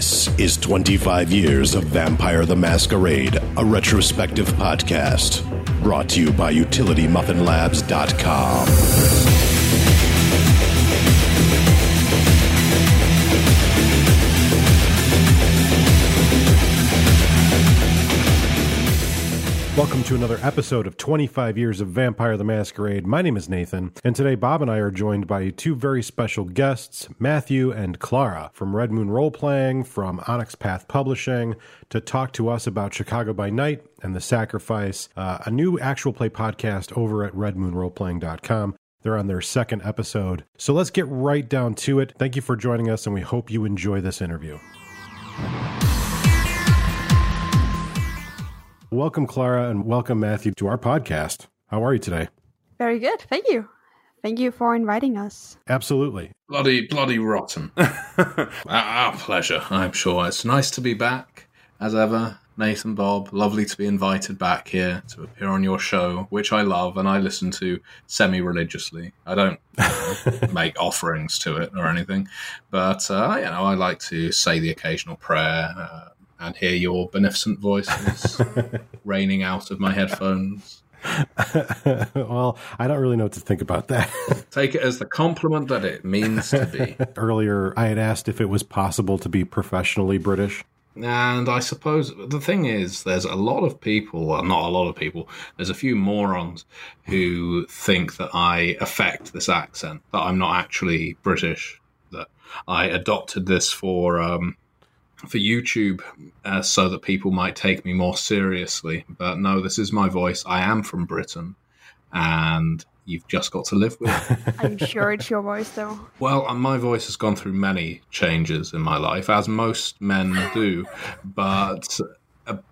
This is 25 Years of Vampire the Masquerade, a retrospective podcast. Brought to you by UtilityMuffinLabs.com. Welcome to another episode of 25 Years of Vampire the Masquerade. My name is Nathan, and today Bob and I are joined by two very special guests, Matthew and Klara from Red Moon Role Playing, from Onyx Path Publishing, to talk to us about Chicago by Night and The Sacrifice, uh, a new actual play podcast over at redmoonroleplaying.com. They're on their second episode. So let's get right down to it. Thank you for joining us, and we hope you enjoy this interview. Welcome, Klara, and welcome, Matthew, to our podcast. How are you today? Very good. Thank you. Thank you for inviting us. Absolutely. Bloody, bloody rotten. our, our pleasure, I'm sure. It's nice to be back, as ever. Nathan, Bob, lovely to be invited back here to appear on your show, which I love and I listen to semi religiously. I don't make offerings to it or anything, but uh, you know, I like to say the occasional prayer. Uh, and hear your beneficent voices raining out of my headphones. well, I don't really know what to think about that. Take it as the compliment that it means to be. Earlier, I had asked if it was possible to be professionally British. And I suppose the thing is, there's a lot of people, well, not a lot of people, there's a few morons who think that I affect this accent, that I'm not actually British, that I adopted this for um, for YouTube uh, so that people might take me more seriously. But no, this is my voice. I am from Britain, and you've just got to live with it. I'm sure it's your voice, though. Well, uh, my voice has gone through many changes in my life, as most men do, but.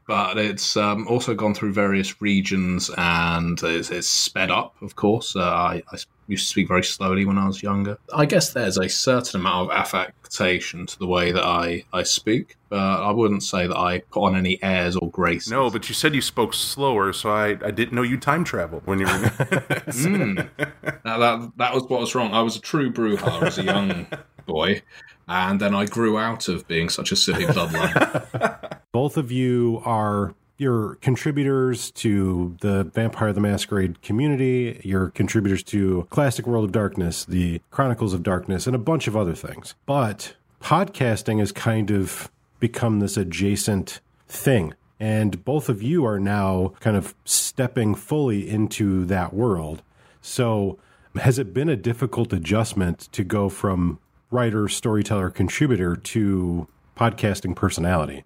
But it's um, also gone through various regions and it's, it's sped up, of course. Uh, I, I used to speak very slowly when I was younger. I guess there's a certain amount of affectation to the way that I, I speak, but I wouldn't say that I put on any airs or graces. No, but you said you spoke slower, so I, I didn't know you time traveled when you were. Mm. Now, that, that was what was wrong. I was a true Brujah as a young boy, and then I grew out of being such a silly bloodline. Both of you are you're contributors to the Vampire the Masquerade community, you're contributors to Classic World of Darkness, the Chronicles of Darkness, and a bunch of other things. But podcasting has kind of become this adjacent thing. And both of you are now kind of stepping fully into that world. So, has it been a difficult adjustment to go from writer, storyteller, contributor to podcasting personality?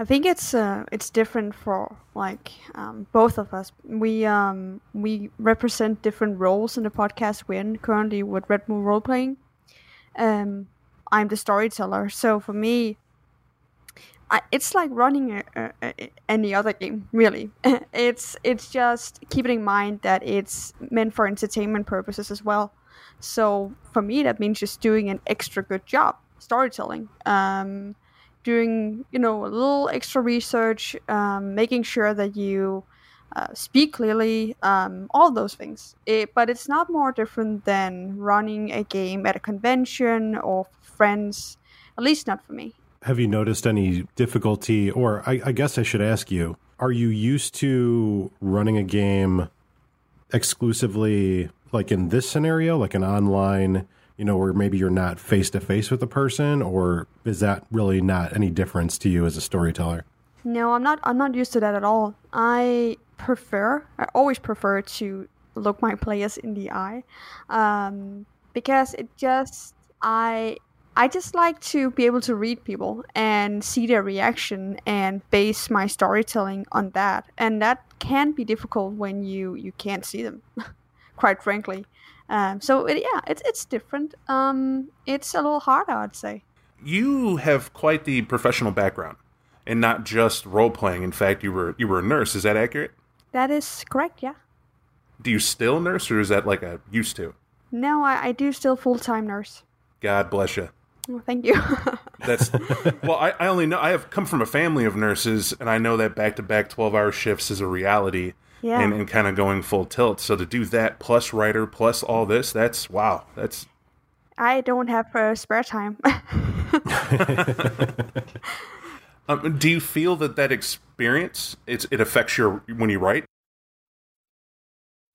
I think it's uh, it's different for like um, both of us. We um, we represent different roles in the podcast we're in currently with Red Moon Role Playing. Um, I'm the storyteller, so for me, I, it's like running a, a, a, any other game. Really, it's it's just keeping in mind that it's meant for entertainment purposes as well. So for me, that means just doing an extra good job storytelling. Um, doing you know a little extra research um, making sure that you uh, speak clearly um, all those things. It, but it's not more different than running a game at a convention or friends at least not for me. Have you noticed any difficulty or I, I guess i should ask you are you used to running a game exclusively like in this scenario like an online you know, where maybe you're not face to face with the person, or is that really not any difference to you as a storyteller? No, I'm not. I'm not used to that at all. I prefer. I always prefer to look my players in the eye, um, because it just I I just like to be able to read people and see their reaction and base my storytelling on that. And that can be difficult when you you can't see them, quite frankly. Um, so it, yeah, it's it's different. Um, it's a little harder, I'd say. You have quite the professional background, and not just role playing. In fact, you were you were a nurse. Is that accurate? That is correct. Yeah. Do you still nurse, or is that like a used to? No, I, I do still full time nurse. God bless you. Oh, thank you. That's well. I, I only know I have come from a family of nurses, and I know that back to back twelve hour shifts is a reality yeah. and, and kind of going full tilt. So to do that plus writer plus all this, that's wow. That's I don't have uh, spare time. um, do you feel that that experience it, it affects your when you write?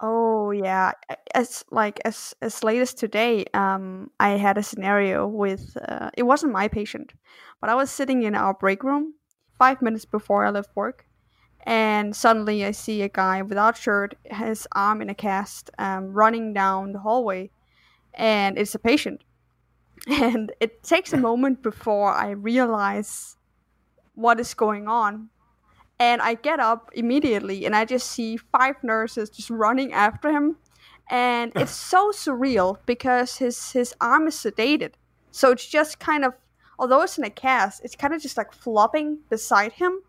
Oh yeah, as like as as late as today, um, I had a scenario with uh, it wasn't my patient, but I was sitting in our break room five minutes before I left work, and suddenly I see a guy without shirt, his arm in a cast, um, running down the hallway, and it's a patient, and it takes a moment before I realize what is going on and I get up immediately and I just see five nurses just running after him. And it's so surreal because his, his arm is sedated. So it's just kind of, although it's in a cast, it's kind of just like flopping beside him.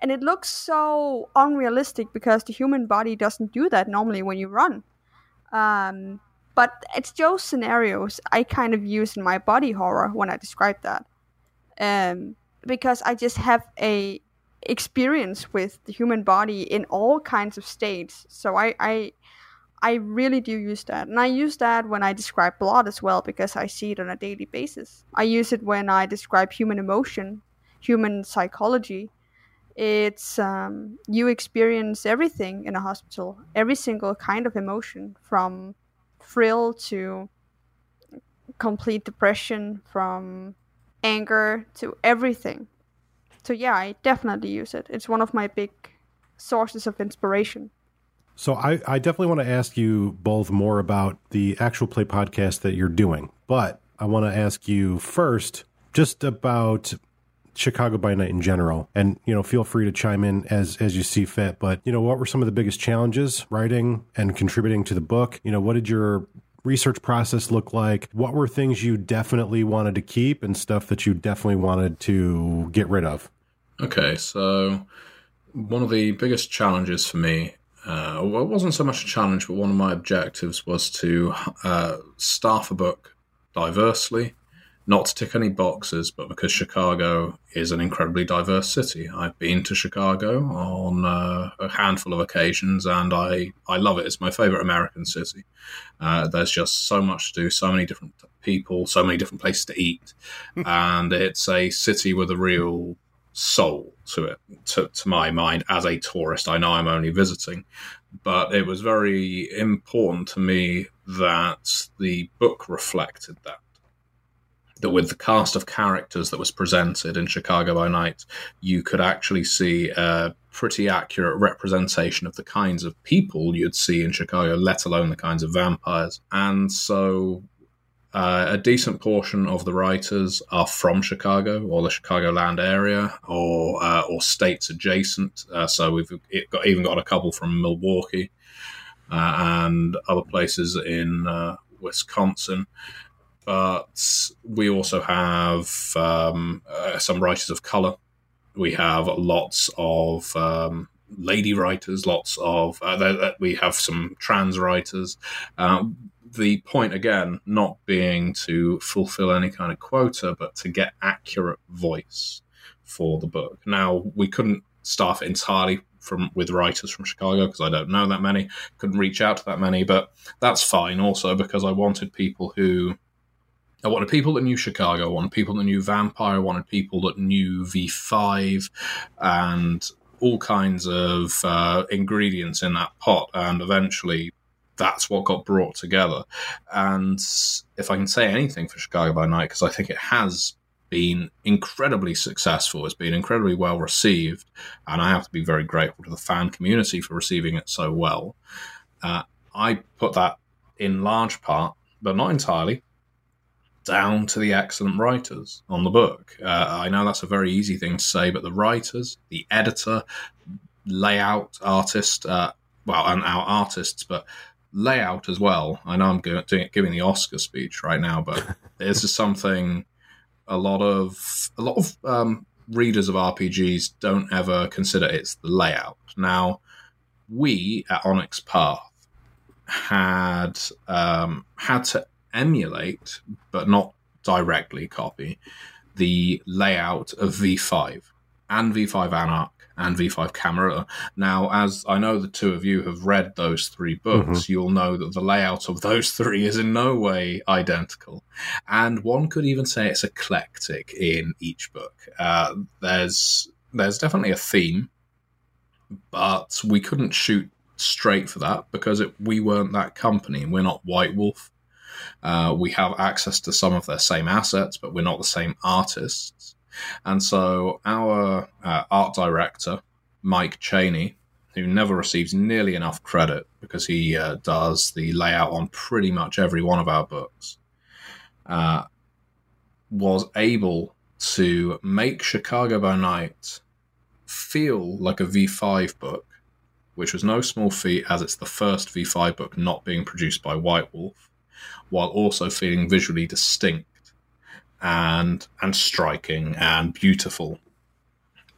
And it looks so unrealistic because the human body doesn't do that normally when you run. Um, but it's those scenarios I kind of use in my body horror when I describe that. Um, because I just have a experience with the human body in all kinds of states. So I, I I really do use that. And I use that when I describe blood as well because I see it on a daily basis. I use it when I describe human emotion, human psychology. It's um, you experience everything in a hospital, every single kind of emotion from thrill to complete depression, from anger to everything so yeah, I definitely use it. It's one of my big sources of inspiration. So I, I definitely want to ask you both more about the actual play podcast that you're doing, but I want to ask you first just about Chicago by Night in general, and you know, feel free to chime in as as you see fit. But you know, what were some of the biggest challenges writing and contributing to the book? You know, what did your research process look like? What were things you definitely wanted to keep and stuff that you definitely wanted to get rid of? Okay, so one of the biggest challenges for me, uh, well, it wasn't so much a challenge, but one of my objectives was to uh, staff a book diversely, not to tick any boxes, but because Chicago is an incredibly diverse city. I've been to Chicago on uh, a handful of occasions, and I, I love it. It's my favorite American city. Uh, there's just so much to do, so many different people, so many different places to eat, and it's a city with a real soul to it, to, to my mind, as a tourist. I know I'm only visiting, but it was very important to me that the book reflected that. That with the cast of characters that was presented in Chicago by Night, you could actually see a pretty accurate representation of the kinds of people you'd see in Chicago, let alone the kinds of vampires. And so uh, a decent portion of the writers are from Chicago or the Chicagoland area or uh, or states adjacent. Uh, so we've got, even got a couple from Milwaukee uh, and other places in uh, Wisconsin. But we also have um, uh, some writers of color. We have lots of um, lady writers, lots of we have some trans writers. Um, the point again not being to fulfill any kind of quota, but to get accurate voice for the book. Now we couldn't staff it entirely from with writers from Chicago because I don't know that many. Couldn't reach out to that many, but that's fine. Also because I wanted people who I wanted people that knew Chicago, I wanted people that knew Vampire, I wanted people that knew V5 and all kinds of uh, ingredients in that pot. And eventually, that's what got brought together. And if I can say anything for Chicago by Night, because I think it has been incredibly successful, it's been incredibly well received, and I have to be very grateful to the fan community for receiving it so well. Uh, I put that in large part, but not entirely, down to the excellent writers on the book. Uh, I know that's a very easy thing to say, but the writers, the editor, layout artist, uh, well, and our artists, but layout as well. I know I'm doing, giving the Oscar speech right now, but this is something a lot of a lot of um, readers of RPGs don't ever consider. It's the layout. Now, we at Onyx Path had um, had to emulate, but not directly copy, the layout of V5 and V5 Anarch and V5 Camarilla. Now, as I know the two of you have read those three books, you'll know that the layout of those three is in no way identical. And one could even say it's eclectic in each book. Uh, there's there's definitely a theme, but we couldn't shoot straight for that because it, we weren't that company. We're not White Wolf. Uh, we have access to some of their same assets, but we're not the same artists. And so our uh, art director, Mike Chaney, who never receives nearly enough credit because he uh, does the layout on pretty much every one of our books, uh, was able to make Chicago by Night feel like a V5 book, which was no small feat as it's the first V5 book not being produced by White Wolf, while also feeling visually distinct and and striking and beautiful.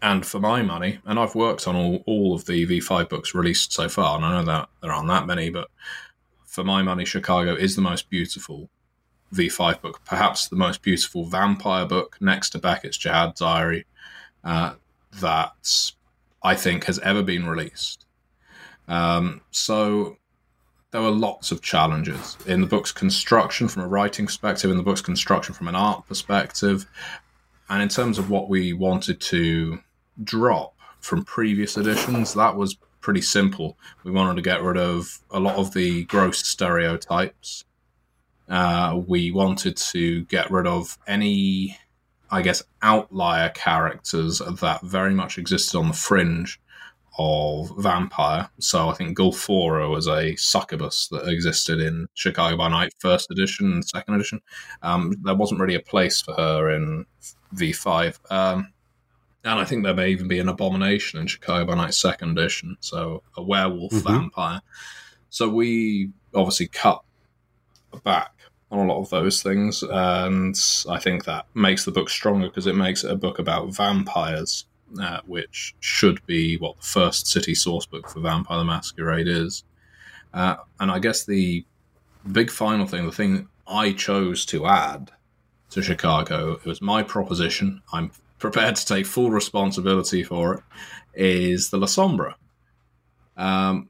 And for my money, and I've worked on all, all of the V5 books released so far, and I know that there aren't that many, but for my money, Chicago is the most beautiful V5 book, perhaps the most beautiful vampire book next to Beckett's Jyhad Diary uh, that I think has ever been released. Um, so there were lots of challenges in the book's construction from a writing perspective, in the book's construction from an art perspective, and in terms of what we wanted to drop from previous editions, that was pretty simple. We wanted to get rid of a lot of the gross stereotypes. Uh, we wanted to get rid of any, I guess, outlier characters that very much existed on the fringe of vampire. So I think Gulfora was a succubus that existed in Chicago by Night first edition and second edition. Um, there wasn't really a place for her in V5. Um, and I think there may even be an abomination in Chicago by Night second edition, so a werewolf mm-hmm. vampire. So we obviously cut back on a lot of those things, and I think that makes the book stronger because it makes it a book about vampires uh, which should be what the first city source book for Vampire the Masquerade is. Uh, and I guess the big final thing, the thing I chose to add to Chicago, it was my proposition. I'm prepared to take full responsibility for it. Is the Lasombra? Um,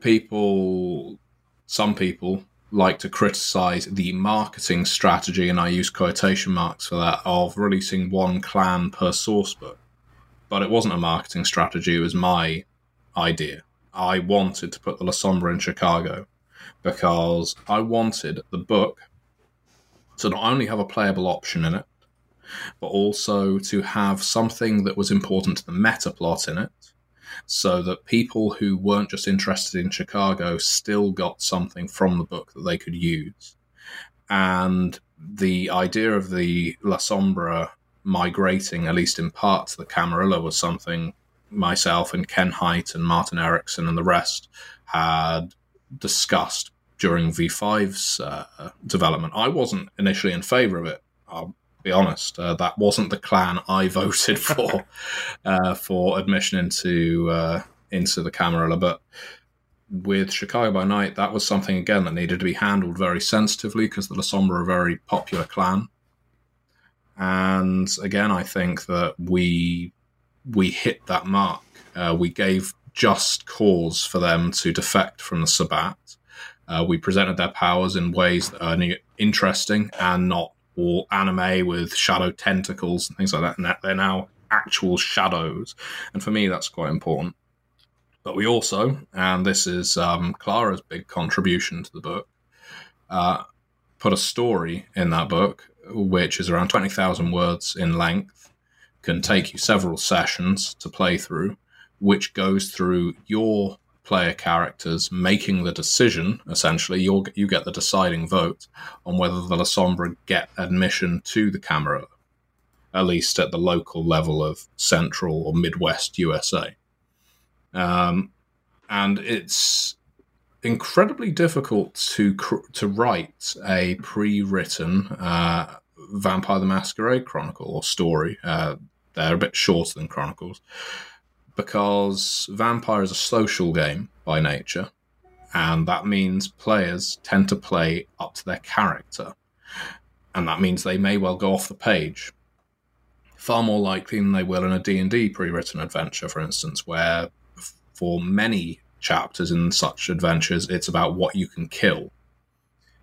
people, some people like to criticize the marketing strategy, and I use quotation marks for that, of releasing one clan per source book but it wasn't a marketing strategy. It was my idea. I wanted to put the Lasombra in Chicago because I wanted the book to not only have a playable option in it, but also to have something that was important to the meta plot in it, so that people who weren't just interested in Chicago still got something from the book that they could use. And the idea of the Lasombra migrating, at least in part, to the Camarilla was something myself and Ken Hite and Martin Ericsson and the rest had discussed during V5's uh, development. I wasn't initially in favor of it. I'll be honest. Uh, that wasn't the clan I voted for uh, for admission into uh, into the Camarilla, but with Chicago by Night, that was something again that needed to be handled very sensitively because the Lasombra are a very popular clan. And again, I think that we we hit that mark. Uh, we gave just cause for them to defect from the Sabbat. Uh, we presented their powers in ways that are interesting and not all anime with shadow tentacles and things like that. And they're now actual shadows. And for me, that's quite important. But we also, and this is um, Klara's big contribution to the book, uh, put a story in that book which is around 20,000 words in length, can take you several sessions to play through, which goes through your player characters making the decision. Essentially, you you get the deciding vote on whether the Lasombra get admission to the Camarilla, at least at the local level of Central or Midwest USA. Um, and it's incredibly difficult to to write a pre-written uh, Vampire the Masquerade Chronicle or story. Uh, they're a bit shorter than Chronicles because Vampire is a social game by nature, and that means players tend to play up to their character, and that means they may well go off the page. far more likely than they will in a D&D pre-written adventure, for instance, where for many chapters in such adventures, it's about what you can kill.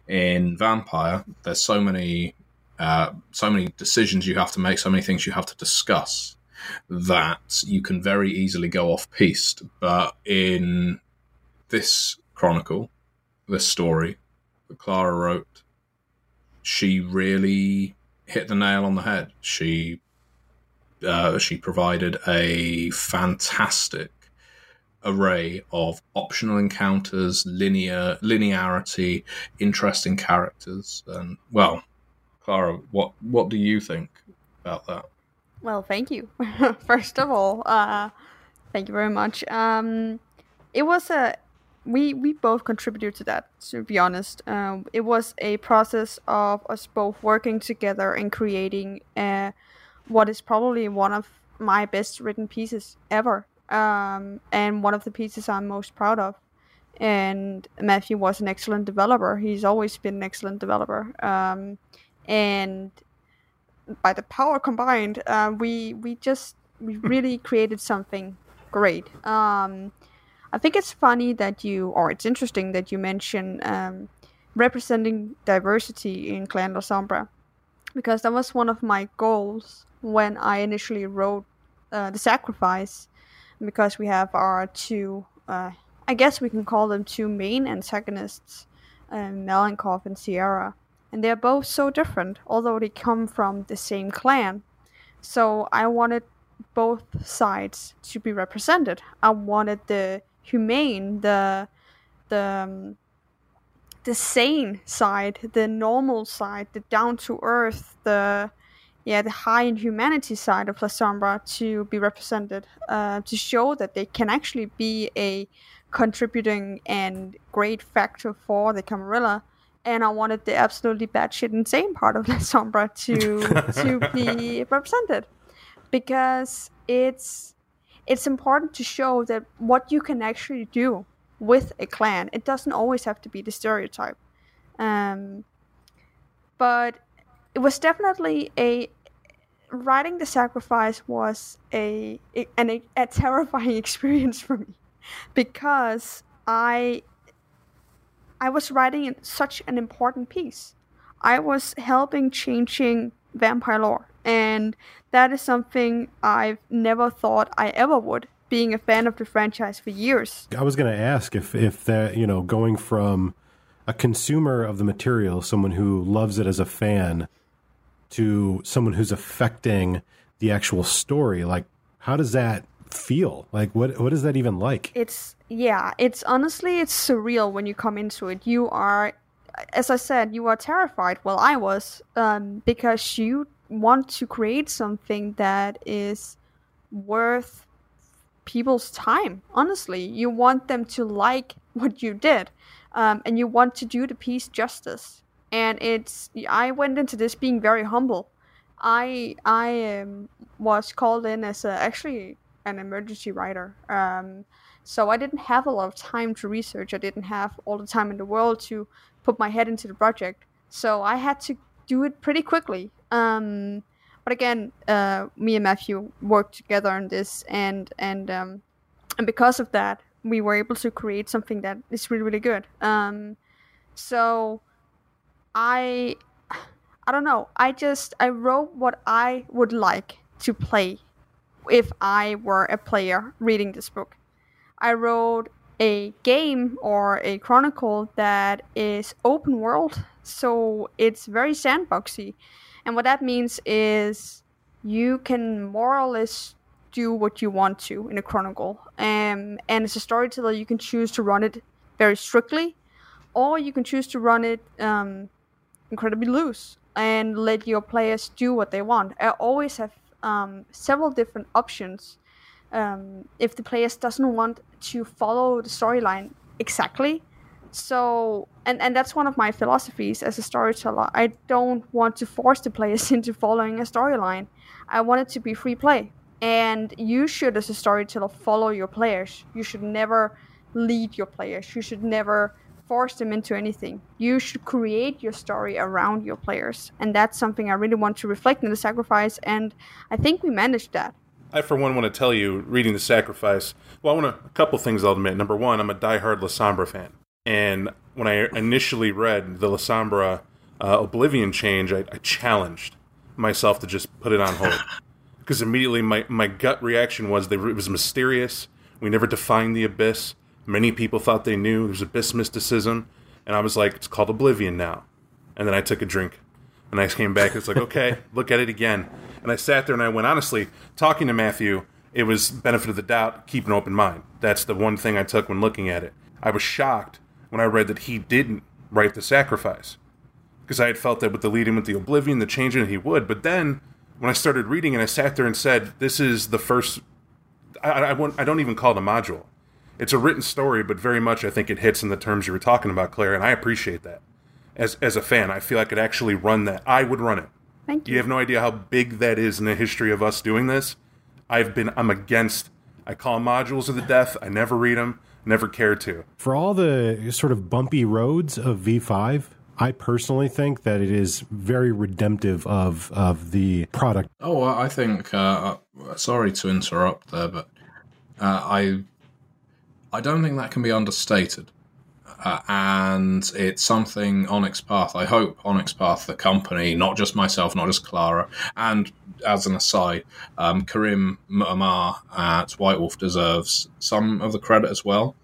In Vampire, there's so many, uh, so many decisions you have to make, so many things you have to discuss that you can very easily go off piste. But in this chronicle, this story that Klara wrote, she really hit the nail on the head. She uh, she provided a fantastic array of optional encounters, linear linearity, interesting characters, and well, Klara, what what do you think about that? Well, thank you. First of all, uh, thank you very much. Um, it was a we we both contributed to that. To be honest, um, it was a process of us both working together and creating uh, what is probably one of my best written pieces ever, um, and one of the pieces I'm most proud of. And Matthew was an excellent developer. He's always been an excellent developer. Um, and by the power combined, uh, we we just we really created something great. Um, I think it's funny that you, or it's interesting that you mention um, representing diversity in Clan Lasombra, because that was one of my goals when I initially wrote uh, the sacrifice, because we have our two, uh, I guess we can call them two main antagonists, uh, Malenkov and Sierra and they're both so different, although they come from the same clan. So I wanted both sides to be represented. I wanted the humane, the the um, the sane side, the normal side, the down to earth, the yeah, the high in humanity side of Lasombra to be represented, uh, to show that they can actually be a contributing and great factor for the Camarilla and I wanted the absolutely batshit insane part of Lasombra to to be represented because it's it's important to show that what you can actually do with a clan. It doesn't always have to be the stereotype, um, but it was definitely a writing the sacrifice was a, a an, a, terrifying experience for me because I I was writing such an important piece. I was helping changing vampire lore, and that is something I've never thought I ever would. Being a fan of the franchise for years. I was going to ask if if that you know going from a consumer of the material, someone who loves it as a fan, to someone who's affecting the actual story, like how does that feel? Like what what is that even like? It's yeah, it's honestly it's surreal when you come into it. You are as I said, you are terrified. Well, I was um, because you want to create something that is worth people's time. Honestly, you want them to like what you did, um, and you want to do the piece justice. And it's I went into this being very humble. I I um, was called in as a, actually an emergency writer. Um, so I didn't have a lot of time to research. I didn't have all the time in the world to put my head into the project. So I had to do it pretty quickly. Um, but again, uh, me and Matthew worked together on this, and and um, and because of that, we were able to create something that is really really good. Um, so I I don't know. I just I wrote what I would like to play if I were a player reading this book. I wrote a game or a chronicle that is open world, so it's very sandboxy. And what that means is you can more or less do what you want to in a chronicle. Um, and as a storyteller, you can choose to run it very strictly, or you can choose to run it um, incredibly loose and let your players do what they want. I always have um, several different options um, if the players doesn't want to follow the storyline exactly. So, and, and that's one of my philosophies as a storyteller. I don't want to force the players into following a storyline. I want it to be free play. And you should, as a storyteller, follow your players. You should never lead your players. You should never force them into anything. You should create your story around your players, and that's something I really want to reflect in the sacrifice. And I think we managed that. I, for one, want to tell you, reading The Sacrifice, well, I want to, a couple things I'll admit. Number one, I'm a diehard Lasombra fan. And when I initially read the Lasombra uh, Oblivion change, I, I challenged myself to just put it on hold. Because immediately my, my gut reaction was they, it was mysterious. We never defined the abyss. Many people thought they knew. It was abyss mysticism. And I was like, it's called Oblivion now. And then I took a drink. And I came back. It's like, okay, look at it again. And I sat there and I went, honestly, talking to Matthew, it was benefit of the doubt, keep an open mind. That's the one thing I took when looking at it. I was shocked when I read that he didn't write the sacrifice. Because I had felt that with the leading with the Oblivion, the changing, he would. But then when I started reading and I sat there and said, this is the first. I, I, I don't even call it a module. It's a written story, but very much I think it hits in the terms you were talking about, Claire, and I appreciate that. As, as a fan, I feel I could actually run that. I would run it. Thank you. You have no idea how big that is in the history of us doing this. I've been, I'm against, I call modules of the death. I never read them, never cared to. For all the sort of bumpy roads of V5, I personally think that it is very redemptive of of the product. Oh, I think. Uh, sorry to interrupt there, but uh, I I don't think that can be understated. Uh, and it's something Onyx Path. I hope Onyx Path, the company, not just myself, not just Klara, and as an aside, um, Karim Mu'ammar at White Wolf deserves some of the credit as well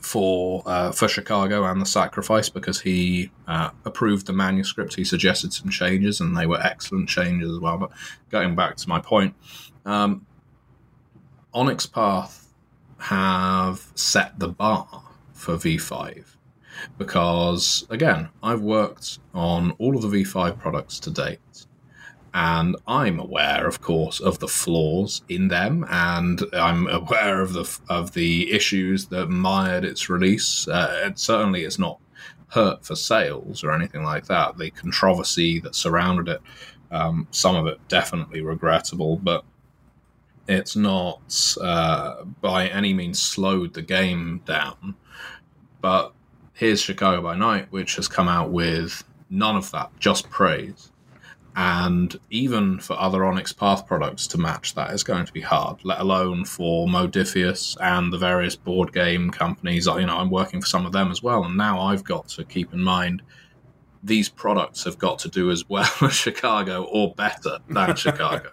for uh, for Chicago and the Sacrifice because he uh, approved the manuscript. He suggested some changes, and they were excellent changes as well. But going back to my point, um, Onyx Path have set the bar for V5 because, again, I've worked on all of the V5 products to date. And I'm aware, of course, of the flaws in them, and I'm aware of the of the issues that mired its release. Uh, it certainly is not hurt for sales or anything like that. The controversy that surrounded it, um, some of it definitely regrettable, but it's not uh, by any means slowed the game down. But here's Chicago by Night, which has come out with none of that, just praise. And even for other Onyx Path products to match that is going to be hard, let alone for Modiphius and the various board game companies. You know, I'm working for some of them as well. And now I've got to keep in mind these products have got to do as well as Chicago or better than Chicago.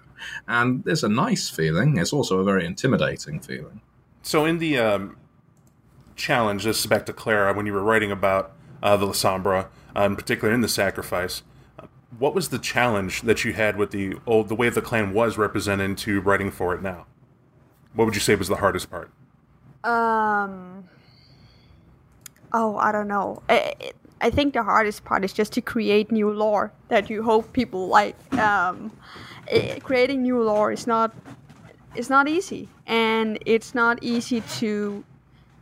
And there's a nice feeling. It's also a very intimidating feeling. So in the um, challenge, this is back to Klara, when you were writing about uh, the Lasombra, uh, in particular in the sacrifice, what was the challenge that you had with the old, the way the clan was represented to writing for it now? What would you say was the hardest part? Um. Oh, I don't know. I, I think the hardest part is just to create new lore that you hope people like. Um, creating new lore is not it's not easy, and it's not easy to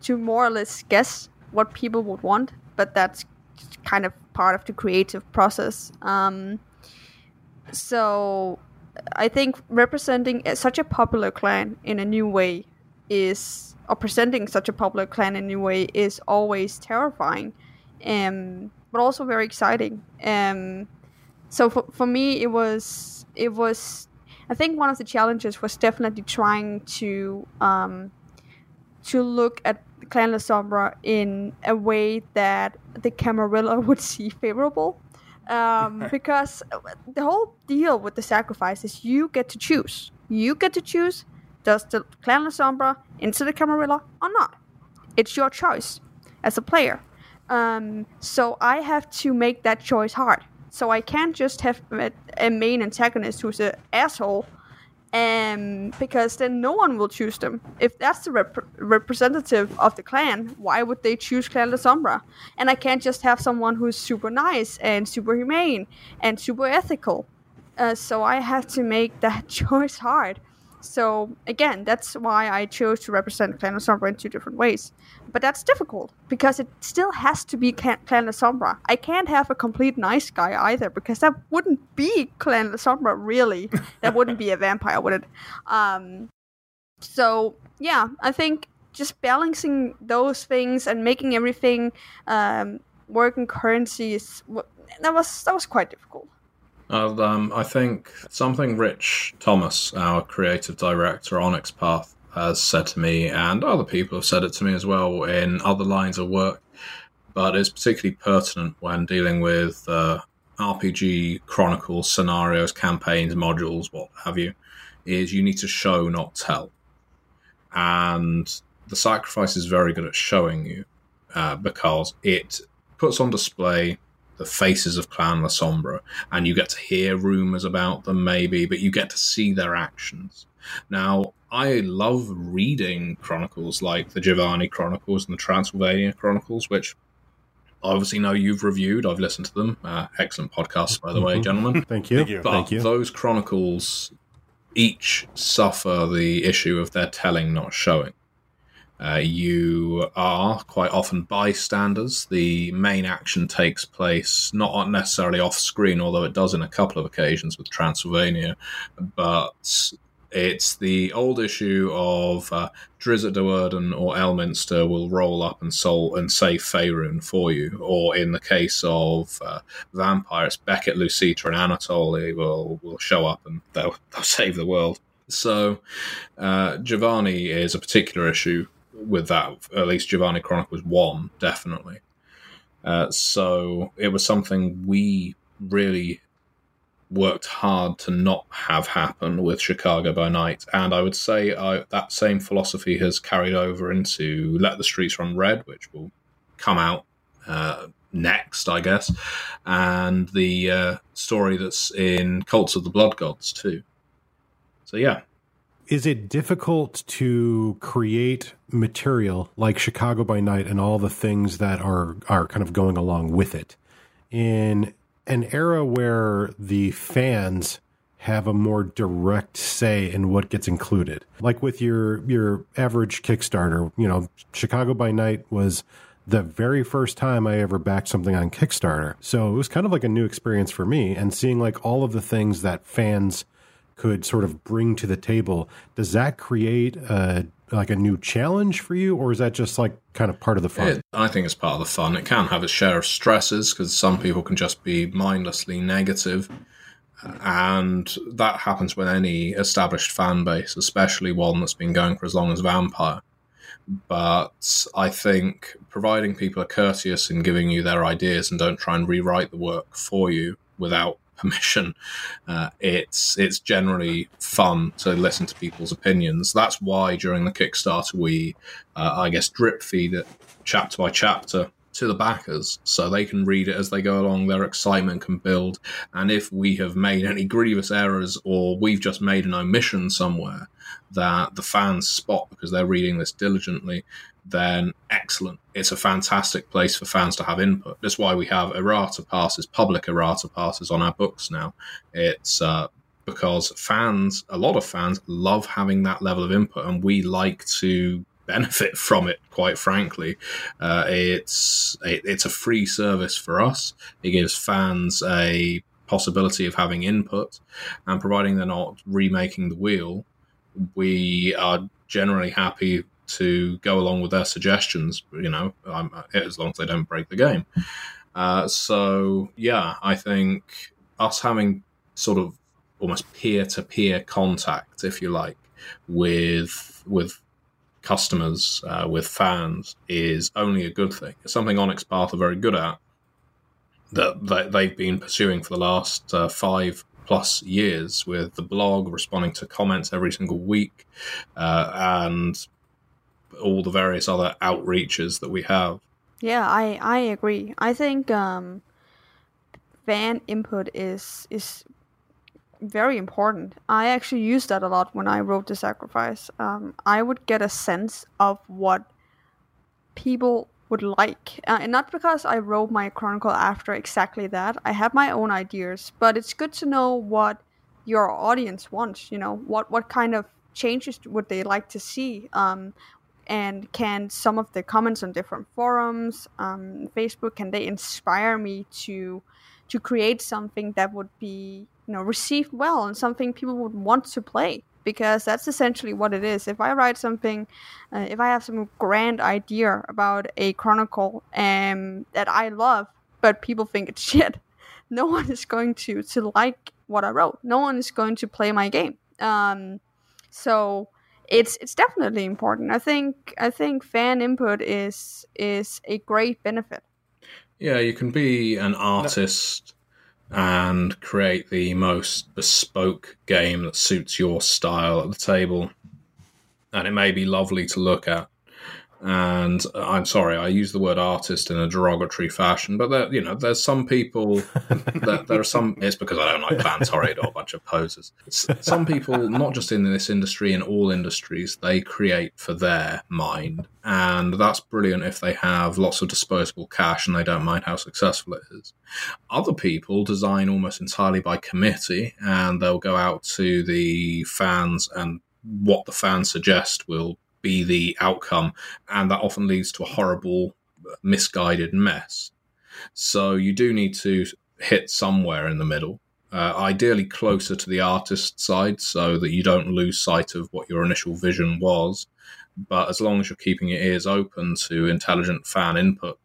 to more or less guess what people would want. But that's kind of part of the creative process. Um, so I think representing such a popular clan in a new way is, or presenting such a popular clan in a new way is always terrifying, um, but also very exciting. Um, so for, for me, it was it was. I think one of the challenges was definitely trying to um, to look at Clan Lasombra in a way that the Camarilla would see favorable. Um, because the whole deal with the sacrifice is you get to choose. You get to choose does the Clan Lasombra into the Camarilla or not. It's your choice as a player. Um, so I have to make that choice hard. So I can't just have a main antagonist who's an asshole um, because then no one will choose them. If that's the rep- representative of the clan, why would they choose Clan Lasombra? And I can't just have someone who's super nice and super humane and super ethical. Uh, so I have to make that choice hard. So again, that's why I chose to represent Clan Lasombra in two different ways. But that's difficult because it still has to be Clan Lasombra. I can't have a complete nice guy either because that wouldn't be Clan Lasombra really. that wouldn't be a vampire, would it? Um, so yeah, I think just balancing those things and making everything um, work in currencies that was that was quite difficult. Um, I think something Rich Thomas, our creative director, Onyx Path, has said to me, and other people have said it to me as well in other lines of work, but it's particularly pertinent when dealing with uh, RPG chronicles, scenarios, campaigns, modules, what have you, is you need to show, not tell. And the sacrifice is very good at showing you uh, because it puts on display the faces of Clan Lasombra, and you get to hear rumors about them, maybe, but you get to see their actions. Now, I love reading chronicles like the Giovanni Chronicles and the Transylvania Chronicles, which I obviously know you've reviewed. I've listened to them. Uh, excellent podcasts, by the way, mm-hmm. gentlemen. Thank you. Thank you. But Thank you. those chronicles each suffer the issue of their telling not showing. Uh, you are quite often bystanders. The main action takes place not necessarily off screen, although it does in a couple of occasions with Transylvania, but it's the old issue of uh, Drizzt Do'Urden or Elminster will roll up and soul and save Faerun for you, or in the case of uh, vampires, Beckett, Lucita, and Anatole will will show up and they'll, they'll save the world. So uh, Giovanni is a particular issue with that. At least Giovanni Chronicles one definitely. Uh, so it was something we really worked hard to not have happen with Chicago by Night, and I would say I, that same philosophy has carried over into Let the Streets Run Red, which will come out uh, next, I guess, and the uh, story that's in Cults of the Blood Gods too. So yeah. Is it difficult to create material like Chicago by Night and all the things that are are kind of going along with it in an era where the fans have a more direct say in what gets included. Like with your your average Kickstarter, you know, Chicago by Night was the very first time I ever backed something on Kickstarter. So it was kind of like a new experience for me and seeing like all of the things that fans could sort of bring to the table. Does that create a like a new challenge for you, or is that just like kind of part of the fun? It, I think it's part of the fun. It can have its share of stresses because some people can just be mindlessly negative, and that happens with any established fan base, especially one that's been going for as long as Vampire. But I think providing people are courteous in giving you their ideas and don't try and rewrite the work for you without permission. Uh, it's it's generally fun to listen to people's opinions. That's why during the Kickstarter we, uh, I guess, drip feed it chapter by chapter to the backers so they can read it as they go along. Their excitement can build, and if we have made any grievous errors or we've just made an omission somewhere that the fans spot because they're reading this diligently, then excellent. It's a fantastic place for fans to have input. That's why we have errata passes, public errata passes on our books now. It's uh, because fans, a lot of fans, love having that level of input, and we like to benefit from it. Quite frankly, uh, it's it, it's a free service for us. It gives fans a possibility of having input, and providing they're not remaking the wheel, we are generally happy to go along with their suggestions. You know, as long as they don't break the game. Uh, so yeah, I think us having sort of almost peer to peer contact, if you like, with with customers, uh, with fans, is only a good thing. It's something Onyx Path are very good at. That, that they've been pursuing for the last uh, five plus years with the blog, responding to comments every single week, uh, and all the various other outreaches that we have. Yeah, I I agree. I think um, fan input is is very important. I actually used that a lot when I wrote the sacrifice. Um, I would get a sense of what people would like, uh, and not because I wrote my chronicle after exactly that. I have my own ideas, but it's good to know what your audience wants. You know, what what kind of changes would they like to see? Um, and can some of the comments on different forums um, facebook can they inspire me to to create something that would be you know received well and something people would want to play because that's essentially what it is. If I write something, uh, if I have some grand idea about a chronicle um, that I love, but people think it's shit, no one is going to to like what I wrote. No one is going to play my game. Um, so it's it's definitely important. I think I think fan input is is a great benefit. Yeah, you can be an artist and create the most bespoke game that suits your style at the table. And it may be lovely to look at. And I'm sorry, I use the word artist in a derogatory fashion, but there, you know, there's some people that there are some. It's because I don't like horrid or a bunch of posers. Some people, not just in this industry, in all industries, they create for their mind, and that's brilliant if they have lots of disposable cash and they don't mind how successful it is. Other people design almost entirely by committee, and they'll go out to the fans and what the fans suggest will be the outcome, and that often leads to a horrible, misguided mess. So you do need to hit somewhere in the middle, uh, ideally closer to the artist side, so that you don't lose sight of what your initial vision was. But as long as you're keeping your ears open to intelligent fan input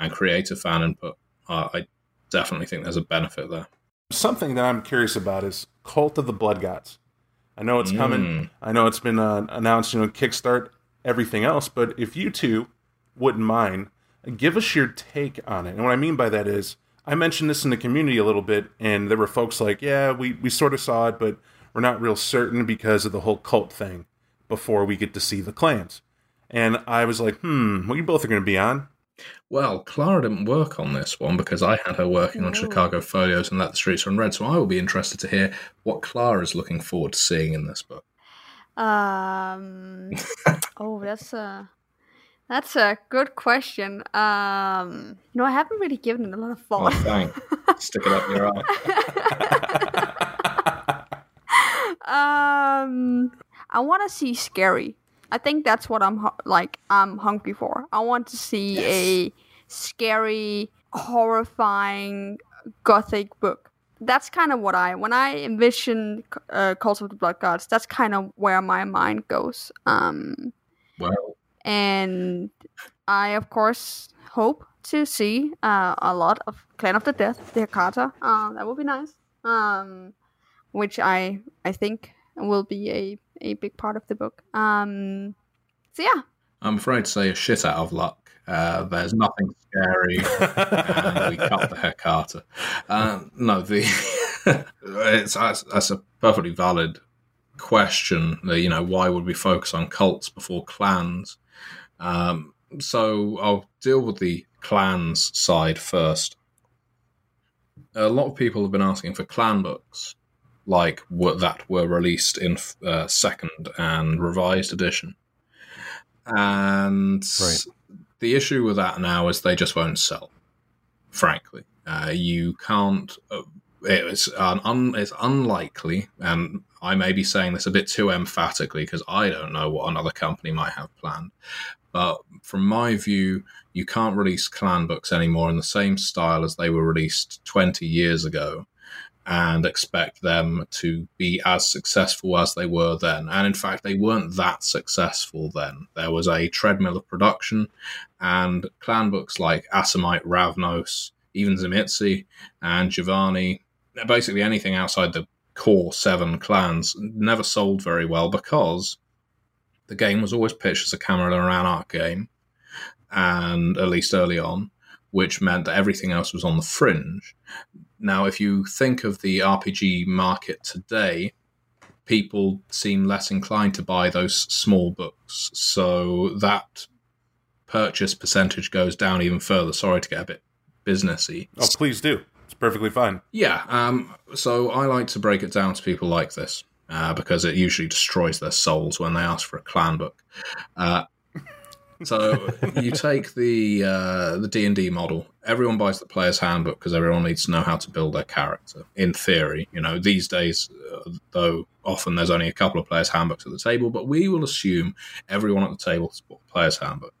and creative fan input, uh, I definitely think there's a benefit there. Something that I'm curious about is Cult of the Blood Gods. I know it's coming. Mm. I know it's been uh, announced, you know, Kickstart, everything else. But if you two wouldn't mind, give us your take on it. And what I mean by that is, I mentioned this in the community a little bit, and there were folks like, yeah, we, we sort of saw it, but we're not real certain because of the whole cult thing before we get to see the clans. And I was like, hmm, well, you both are going to be on. Well, Klara didn't work on this one because I had her working on Oh. Chicago Folios and Let the Streets Run Red. So I will be interested to hear what Klara is looking forward to seeing in this book. Um. oh, that's a that's a good question. Um. No, I haven't really given it a lot of Oh, thought. Stick it up your eye. um. I want to see scary. I think that's what I'm like. I'm hungry for. I want to see a scary, horrifying, gothic book. That's kind of what I when I envision uh, Cults of the Blood Gods. That's kind of where my mind goes. Um. Well, and I of course hope to see uh, a lot of Clan of the Death, the Hecata. Uh, that would be nice. Um, which I I think will be a, a big part of the book. Um, so yeah, I'm afraid to say a shit out of luck. Uh, there's nothing scary, we cut the Hecata. Uh, no, the it's that's, a perfectly valid question. You know, why would we focus on cults before clans? Um, so I'll deal with the clans side first. A lot of people have been asking for clan books, like that were released in uh, second and revised edition. And Right. The issue with that now is they just won't sell. Frankly, uh, you can't. Uh, it's an un, it's unlikely, and I may be saying this a bit too emphatically because I don't know what another company might have planned. But from my view, you can't release clan books anymore in the same style as they were released 20 years ago and expect them to be as successful as they were then. And in fact, they weren't that successful then. There was a treadmill of production, and clan books like Assamite, Ravnos, even Tzimisce, and Giovanni, basically anything outside the core seven clans, never sold very well because the game was always pitched as a Camarilla Anarch game, and at least early on, which meant that everything else was on the fringe. Now, if you think of the RPG market today, people seem less inclined to buy those small books. So that purchase percentage goes down even further. Sorry to get a bit businessy. Oh, please do. It's perfectly fine. Yeah, um, so I like to break it down to people like this uh, because it usually destroys their souls when they ask for a clan book. Uh, so you take the uh, the D and D model. Everyone buys the player's handbook because everyone needs to know how to build their character. In theory, you know, these days, uh, though, often there's only a couple of players' handbooks at the table. But we will assume everyone at the table has bought player's handbook.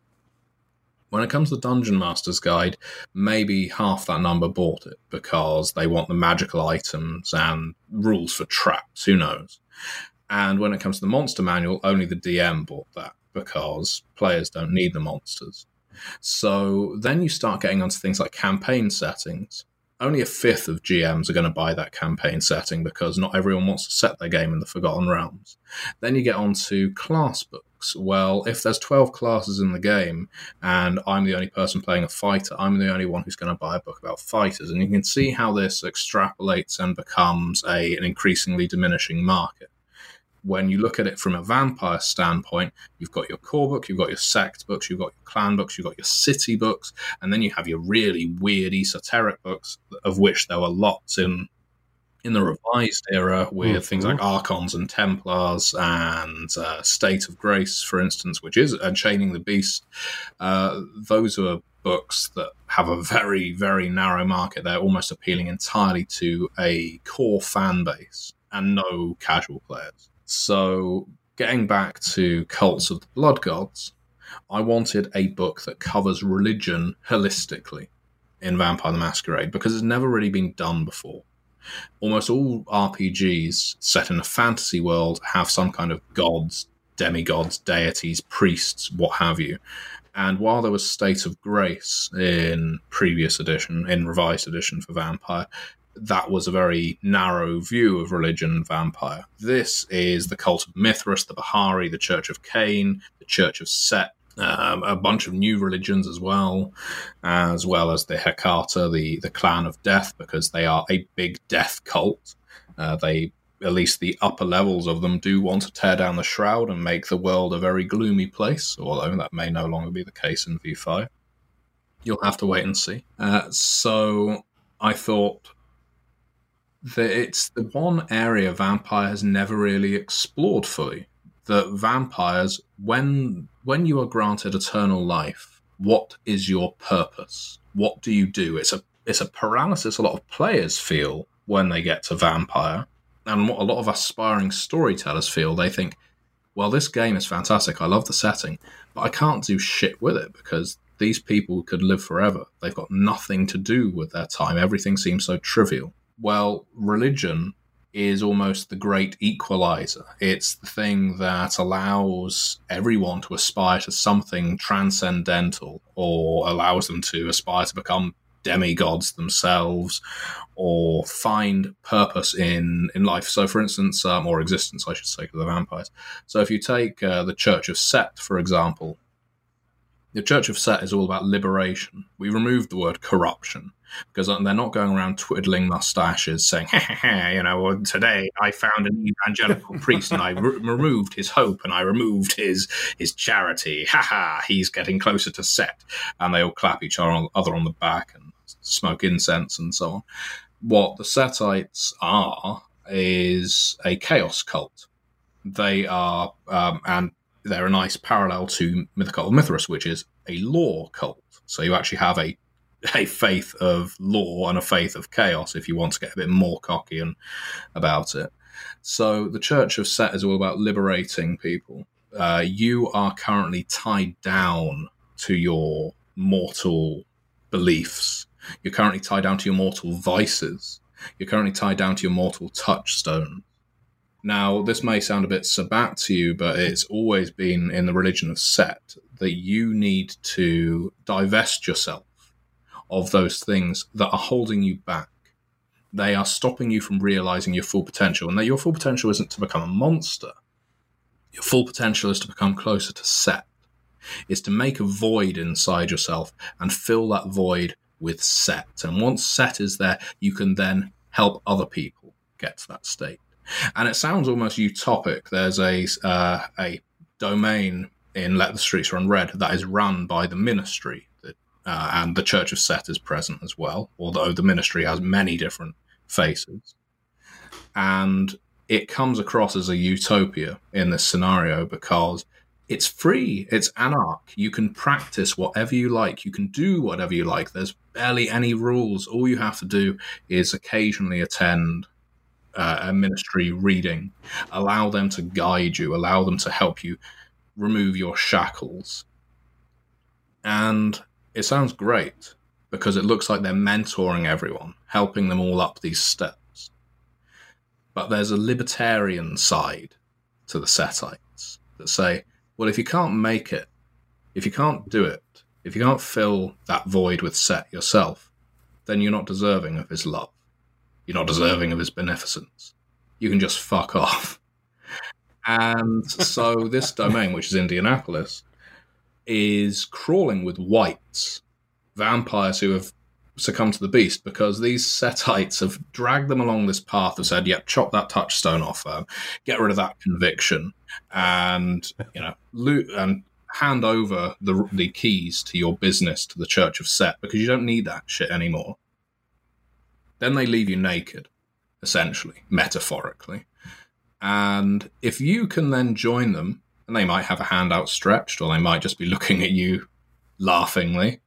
When it comes to the Dungeon Master's Guide, maybe half that number bought it because they want the magical items and rules for traps. Who knows? And when it comes to the monster manual, only the DM bought that because players don't need the monsters. So then you start getting onto things like campaign settings. Only a fifth of GMs are going to buy that campaign setting because not everyone wants to set their game in the Forgotten Realms. Then you get onto class books. Well, if there's 12 classes in the game and I'm the only person playing a fighter, I'm the only one who's going to buy a book about fighters. And you can see how this extrapolates and becomes a, an increasingly diminishing market when you look at it from a vampire standpoint, you've got your core book, you've got your sect books, you've got your clan books, you've got your city books, and then you have your really weird esoteric books, of which there were lots in in the revised era with mm-hmm. things like archons and templars and uh, state of grace for instance which is unchaining the beast. Uh, those are books that have a very very narrow market. They're almost appealing entirely to a core fan base and no casual players so, getting back to Cults of the Blood Gods, I wanted a book that covers religion holistically in Vampire the Masquerade because it's never really been done before. Almost all RPGs set in a fantasy world have some kind of gods, demigods, deities, priests, what have you. And while there was State of Grace in previous edition, in revised edition for Vampire, that was a very narrow view of religion and vampire. This is the cult of Mithras, the Bahari, the Church of Cain, the Church of Set, um, a bunch of new religions as well, as well as the Hecata, the, the clan of death, because they are a big death cult. Uh, they, at least the upper levels of them, do want to tear down the shroud and make the world a very gloomy place, although that may no longer be the case in V5. You'll have to wait and see. Uh, so I thought that it's the one area vampire has never really explored fully. That vampires, when when you are granted eternal life, what is your purpose? What do you do? It's a it's a paralysis a lot of players feel when they get to vampire, and what a lot of aspiring storytellers feel. They think, well, this game is fantastic. I love the setting, but I can't do shit with it because these people could live forever. They've got nothing to do with their time. Everything seems so trivial well, religion is almost the great equalizer. It's the thing that allows everyone to aspire to something transcendental or allows them to aspire to become demigods themselves or find purpose in, in life. So, for instance, um, or existence, I should say, for the vampires. So, if you take uh, the Church of Set, for example, the Church of Set is all about liberation. We removed the word corruption because they're not going around twiddling mustaches saying, you know, today I found an evangelical priest and I re- removed his hope and I removed his his charity. Ha ha, he's getting closer to Set. And they all clap each other on the back and smoke incense and so on. What the Setites are is a chaos cult. They are, um, and they're a nice parallel to Mythical Mithras, which is a law cult. So you actually have a a faith of law and a faith of chaos if you want to get a bit more cocky and about it. So the Church of Set is all about liberating people. Uh, you are currently tied down to your mortal beliefs. You're currently tied down to your mortal vices. You're currently tied down to your mortal touchstone. Now, this may sound a bit sabbat to you, but it's always been in the religion of Set that you need to divest yourself of those things that are holding you back. They are stopping you from realizing your full potential. And that your full potential isn't to become a monster. Your full potential is to become closer to Set. Is to make a void inside yourself and fill that void with Set. And once Set is there, you can then help other people get to that state and it sounds almost utopic. There's a uh, a domain in Let the Streets Run Red that is run by the ministry, uh, and the Church of Set is present as well. Although the ministry has many different faces, and it comes across as a utopia in this scenario because it's free. It's anarch. You can practice whatever you like. You can do whatever you like. There's barely any rules. All you have to do is occasionally attend uh, a ministry reading, allow them to guide you, allow them to help you remove your shackles. And it sounds great because it looks like they're mentoring everyone, helping them all up these steps. But there's a libertarian side to the Setites that say, well, if you can't make it, if you can't do it, if you can't fill that void with Set yourself, then you're not deserving of his love. You're not deserving of his beneficence. You can just fuck off. And so this domain, which is Indianapolis, is crawling with wights, vampires who have succumbed to the beast because these Setites have dragged them along this path and said, "Yep, chop that touchstone off, uh, get rid of that conviction, and you know, loot and hand over the the keys to your business to the Church of Set because you don't need that shit anymore." Then they leave you naked, essentially, metaphorically. And if you can then join them, and they might have a hand outstretched, or they might just be looking at you laughingly,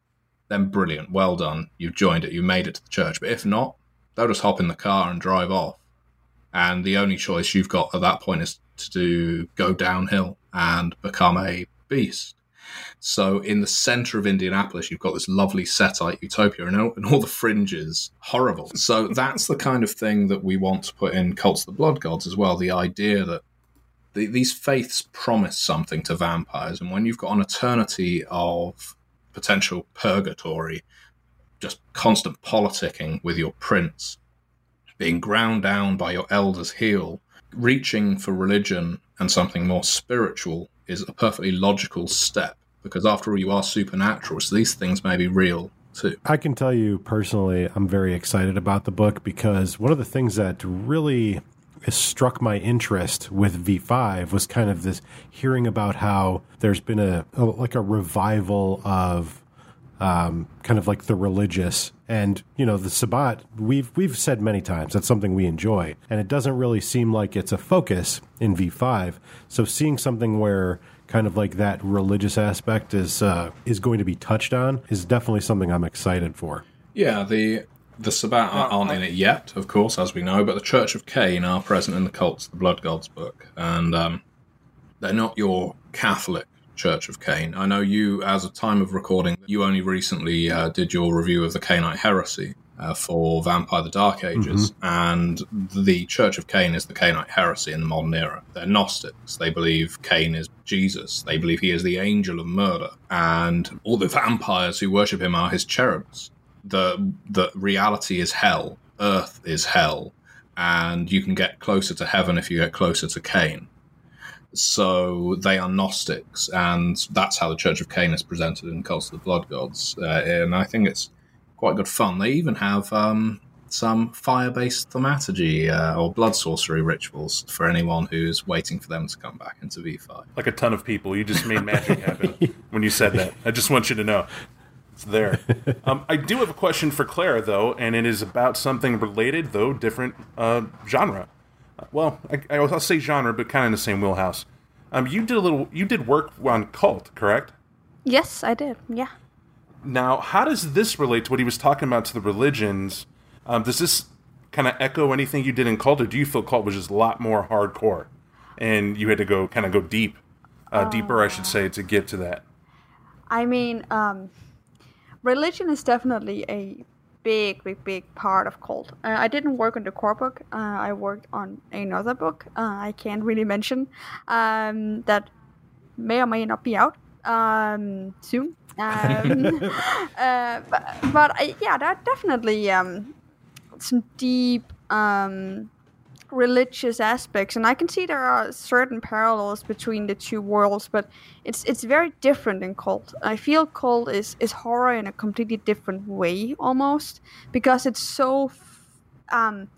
then brilliant, well done. You've joined it, you made it to the church. But if not, they'll just hop in the car and drive off. And the only choice you've got at that point is to go downhill and become a beast. So in the center of Indianapolis, you've got this lovely Setite utopia, and all, and all the fringes horrible. So that's the kind of thing that we want to put in Cults of the Blood Gods as well. The idea that the, these faiths promise something to vampires, and when you've got an eternity of potential purgatory, just constant politicking with your prince, being ground down by your elder's heel, reaching for religion and something more spiritual is a perfectly logical step because after all, you are supernatural, so these things may be real too. I can tell you personally, I'm very excited about the book because one of the things that really struck my interest with V5 was kind of this hearing about how there's been a, a like a revival of um, kind of like the religious and you know the Sabbat. We've we've said many times that's something we enjoy, and it doesn't really seem like it's a focus in V5. So seeing something where kind of like that religious aspect is uh, is going to be touched on is definitely something I'm excited for. Yeah, the the Sabbat aren't in it yet, of course, as we know, but the Church of Cain are present in the Cults, of the Blood Gods book, and um, they're not your Catholic Church of Cain. I know you, as a time of recording, you only recently uh, did your review of the Cainite heresy, uh, for Vampire the Dark Ages, mm-hmm. and the Church of Cain is the Cainite heresy in the modern era. They're Gnostics. They believe Cain is Jesus. They believe he is the angel of murder, and all the vampires who worship him are his cherubs. The the reality is hell. Earth is hell, and you can get closer to heaven if you get closer to Cain. So they are Gnostics, and that's how the Church of Cain is presented in Cults of the Blood Gods. Uh, and I think it's quite good fun. They even have um, some fire-based thaumaturgy uh, or blood sorcery rituals for anyone who's waiting for them to come back into V5. Like a ton of people. You just made magic happen when you said that. I just want you to know. It's there. Um, I do have a question for Klara, though, and it is about something related, though different uh, genre. Well, I, will say genre, but kind of in the same wheelhouse. Um, you did a little. You did work on Kult, correct? Yes, I did. Yeah. Now, how does this relate to what he was talking about to the religions? Um, does this kind of echo anything you did in cult, or do you feel cult was just a lot more hardcore, and you had to go kind of go deep, uh, uh, deeper, I should say, to get to that? I mean, um, religion is definitely a big, big, big part of cult. Uh, I didn't work on the core book. Uh, I worked on another book. Uh, I can't really mention um, that may or may not be out um, soon. Um, uh, but, but uh, yeah, there are definitely um, some deep um, religious aspects, and I can see there are certain parallels between the two worlds, but it's it's very different in cult. I feel cult is is horror in a completely different way, almost because it's so. Um,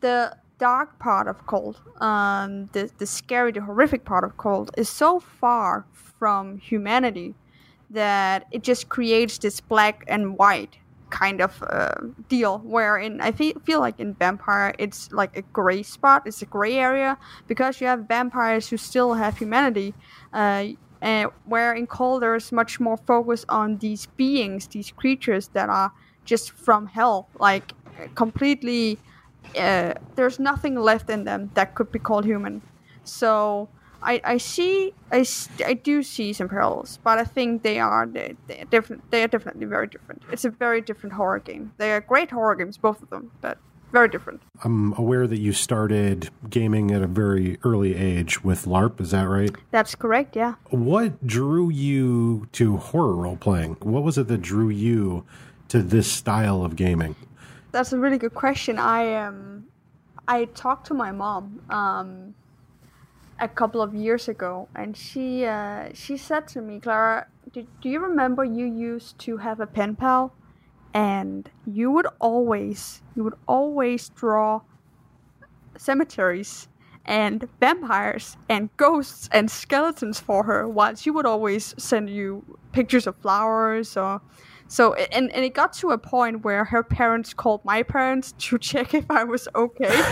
the dark part of cult, um, the the scary, the horrific part of cult, is so far from humanity that it just creates this black and white kind of uh, deal where in I feel, feel like in vampire it's like a gray spot it's a gray area because you have vampires who still have humanity uh, and where in Kult there's much more focus on these beings these creatures that are just from hell like completely uh, there's nothing left in them that could be called human. So I, I see I, I do see some parallels, but I think they are they, they are different. They are definitely very different. It's a very different horror game. They are great horror games, both of them. But very different. I'm aware that you started gaming at a very early age with LARP. Is that right? That's correct. Yeah. What drew you to horror role playing? What was it that drew you to this style of gaming? That's a really good question. I um, I talked to my mom um, a couple of years ago, and she uh, she said to me, Klara, do, do you remember you used to have a pen pal? and you would always you would always draw cemeteries and vampires and ghosts and skeletons for her while she would always send you pictures of flowers or so and, and it got to a point where her parents called my parents to check if I was okay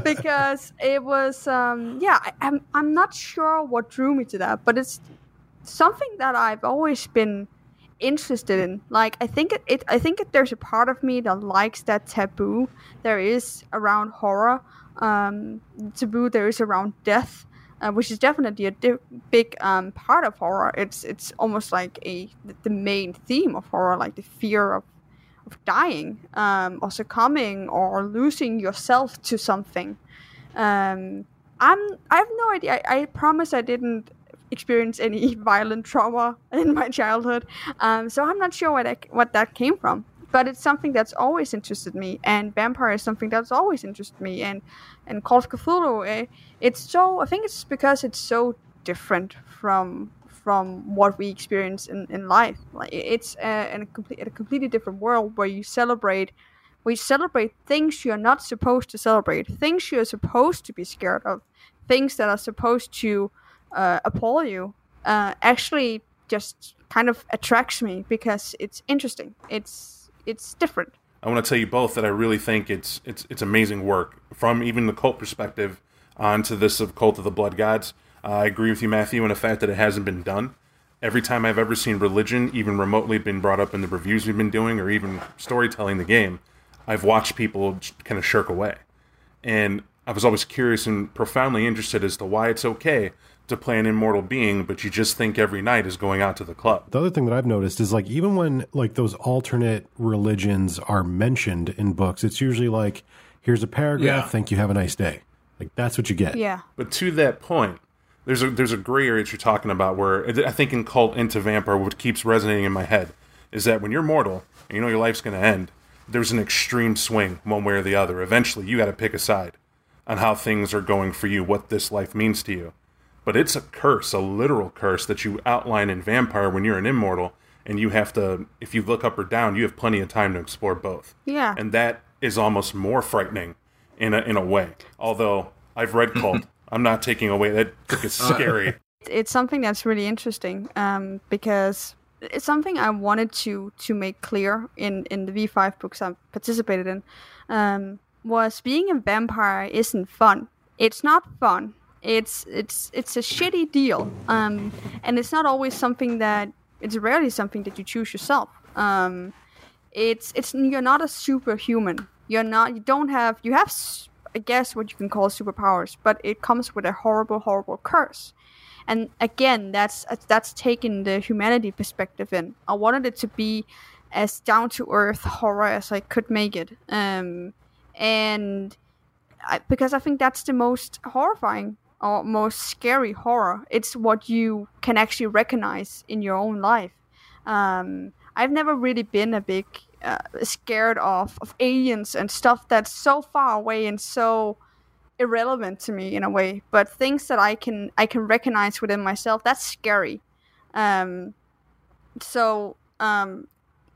because it was um, yeah I, I'm I'm not sure what drew me to that but it's something that I've always been interested in. Like I think it, it I think it, there's a part of me that likes that taboo there is around horror. Um, taboo there is around death. Uh, which is definitely a di- big um, part of horror. It's it's almost like a the main theme of horror, like the fear of of dying um, or succumbing or losing yourself to something. Um, I'm I have no idea. I, I promise I didn't experience any violent trauma in my childhood. Um, so I'm not sure what what that came from. But it's something that's always interested me, and vampire is something that's always interested me, and and Call of Cthulhu. Eh, it's so I think it's because it's so different from from what we experience in, in life. Like it's a, in a complete a completely different world where you celebrate we celebrate things you're not supposed to celebrate, things you're supposed to be scared of, things that are supposed to uh, appall you uh, actually just kind of attracts me because it's interesting. It's it's different. I want to tell you both that I really think it's it's it's amazing work from even the cult perspective onto this of Cult of the Blood Gods. Uh, I agree with you, Matthew, in the fact that it hasn't been done. Every time I've ever seen religion even remotely been brought up in the reviews we've been doing, or even storytelling the game, I've watched people kind of shirk away. And I was always curious and profoundly interested as to why it's okay to play an immortal being, but you just think every night is going out to the club. The other thing that I've noticed is like even when like those alternate religions are mentioned in books, it's usually like, here's a paragraph, Yeah. thank you, have a nice day. Like that's what you get. Yeah. But to that point, there's a there's a gray area that you're talking about where I think in Kult into Vampire, what keeps resonating in my head is that when you're mortal and you know your life's going to end, there's an extreme swing one way or the other. Eventually, you got to pick a side on how things are going for you, what this life means to you. But it's a curse, a literal curse that you outline in Vampire when you're an immortal, and you have to, if you look up or down, you have plenty of time to explore both. Yeah. And that is almost more frightening in a, in a way. Although I've read Kult, I'm not taking away that it's scary. it's something that's really interesting um, because it's something I wanted to to make clear in in the V5 books I participated in um, was being a vampire isn't fun. It's not fun. It's it's it's a shitty deal, um, and it's not always something that it's rarely something that you choose yourself. Um, it's it's you're not a superhuman. You're not. You don't have. You have. I guess what you can call superpowers, but it comes with a horrible, horrible curse. And again, that's that's taking the humanity perspective in. I wanted it to be as down to earth horror as I could make it, um, and I, because I think that's the most horrifying or most scary horror. It's what you can actually recognize in your own life. Um, I've never really been a big uh, scared of of aliens and stuff that's so far away and so irrelevant to me in a way. But things that I can I can recognize within myself that's scary. Um, so um,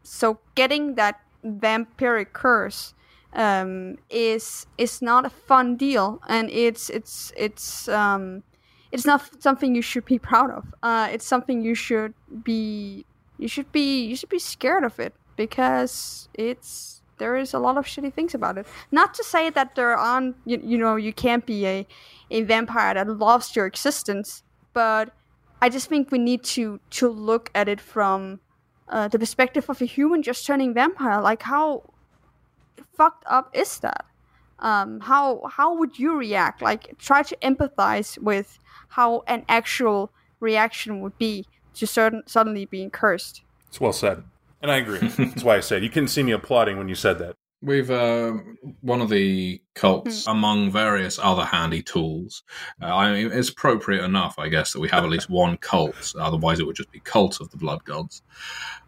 so getting that vampiric curse um, is is not a fun deal, and it's it's it's um, it's not something you should be proud of. Uh, it's something you should be you should be you should be scared of it because it's there is a lot of shitty things about it. Not to say that there aren't you, you know you can't be a a vampire that loves your existence, but I just think we need to to look at it from uh, the perspective of a human just turning vampire. Like how fucked up is that? Um, how how would you react? Like try to empathize with how an actual reaction would be to certain suddenly being cursed. It's well said. And I agree. That's why I said you couldn't see me applauding when you said that. We've uh, one of the cults among various other handy tools. Uh, I mean, it's appropriate enough, I guess, that we have at least one cult. Otherwise, it would just be cult of the blood gods,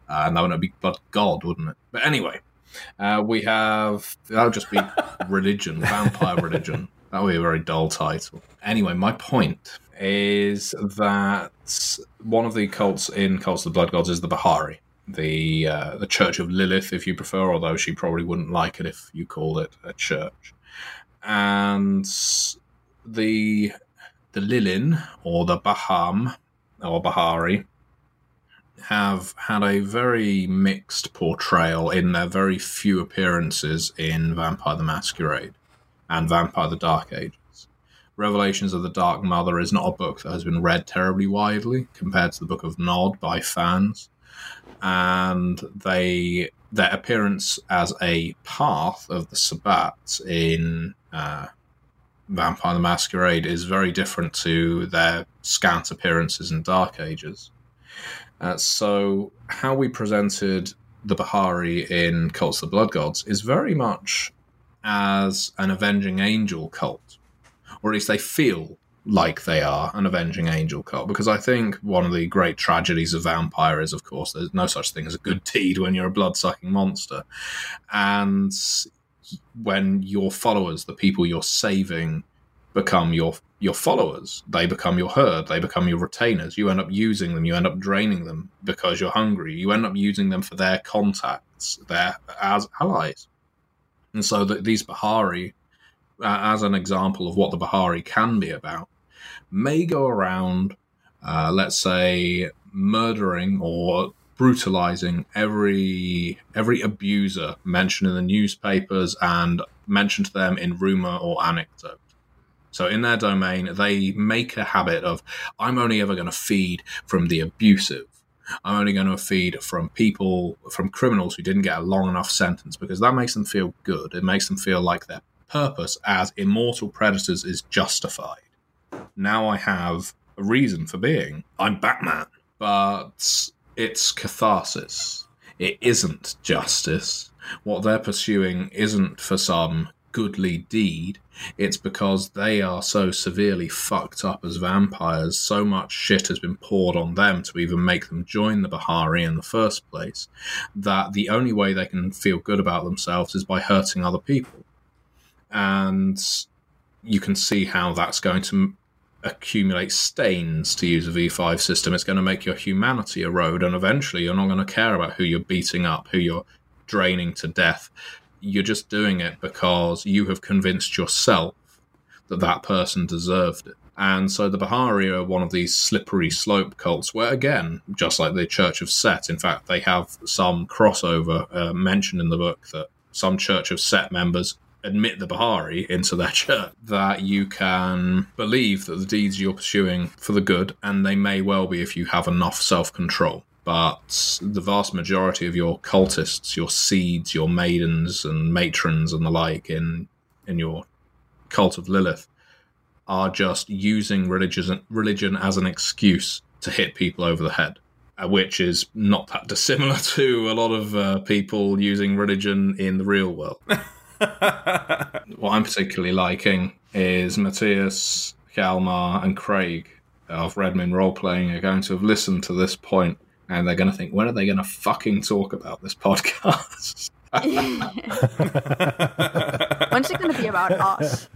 uh, and that would be blood god, wouldn't it? But anyway, uh, we have that would just be religion, vampire religion. That would be a very dull title. Anyway, my point is that one of the cults in Cults of the Blood Gods is the Bahari the uh, the Church of Lilith, if you prefer, although she probably wouldn't like it if you called it a church. And the the Lilin or the Baham or Bahari have had a very mixed portrayal in their very few appearances in Vampire the Masquerade and Vampire the Dark Ages. Revelations of the Dark Mother is not a book that has been read terribly widely compared to the Book of Nod by fans and they their appearance as a path of the Sabbat in uh, Vampire the Masquerade is very different to their scant appearances in Dark Ages. Uh, so, how we presented the Bahari in Cults of the Blood Gods is very much as an avenging angel cult, or at least they feel like they are an avenging angel cult because I think one of the great tragedies of vampire is, of course, there's no such thing as a good deed when you're a blood sucking monster. And when your followers, the people you're saving, become your your followers, they become your herd, they become your retainers. You end up using them, you end up draining them because you're hungry. You end up using them for their contacts, their as allies. And so that these Bahari, uh, as an example of what the Bahari can be about, may go around, uh, let's say, murdering or brutalizing every every abuser mentioned in the newspapers and mentioned to them in rumor or anecdote. So in their domain, they make a habit of I'm only ever going to feed from the abusive. I'm only going to feed from people, from criminals who didn't get a long enough sentence because that makes them feel good. It makes them feel like their purpose as immortal predators is justified now I have a reason for being. I'm Batman. But it's catharsis. It isn't justice. What they're pursuing isn't for some goodly deed. It's because they are so severely fucked up as vampires, so much shit has been poured on them to even make them join the Bahari in the first place, that the only way they can feel good about themselves is by hurting other people. And you can see how that's going to accumulate stains to use a V5 system. It's going to make your humanity erode, and eventually you're not going to care about who you're beating up, who you're draining to death. You're just doing it because you have convinced yourself that that person deserved it. And so the Bahari are one of these slippery slope cults where, again, just like the Church of Set, in fact, they have some crossover uh, mentioned in the book that some Church of Set members admit the Bahari into their church, that you can believe that the deeds you're pursuing for the good, and they may well be if you have enough self control. But the vast majority of your cultists, your seeds, your maidens and matrons and the like in in your cult of Lilith are just using religion religion as an excuse to hit people over the head uh, which is not that dissimilar to a lot of uh, people using religion in the real world. what I'm particularly liking is Matthias, Hjalmar, and Craig of Red Moon Role Playing are going to have listened to this point and they're going to think, when are they going to fucking talk about this podcast? When's it going to be about us?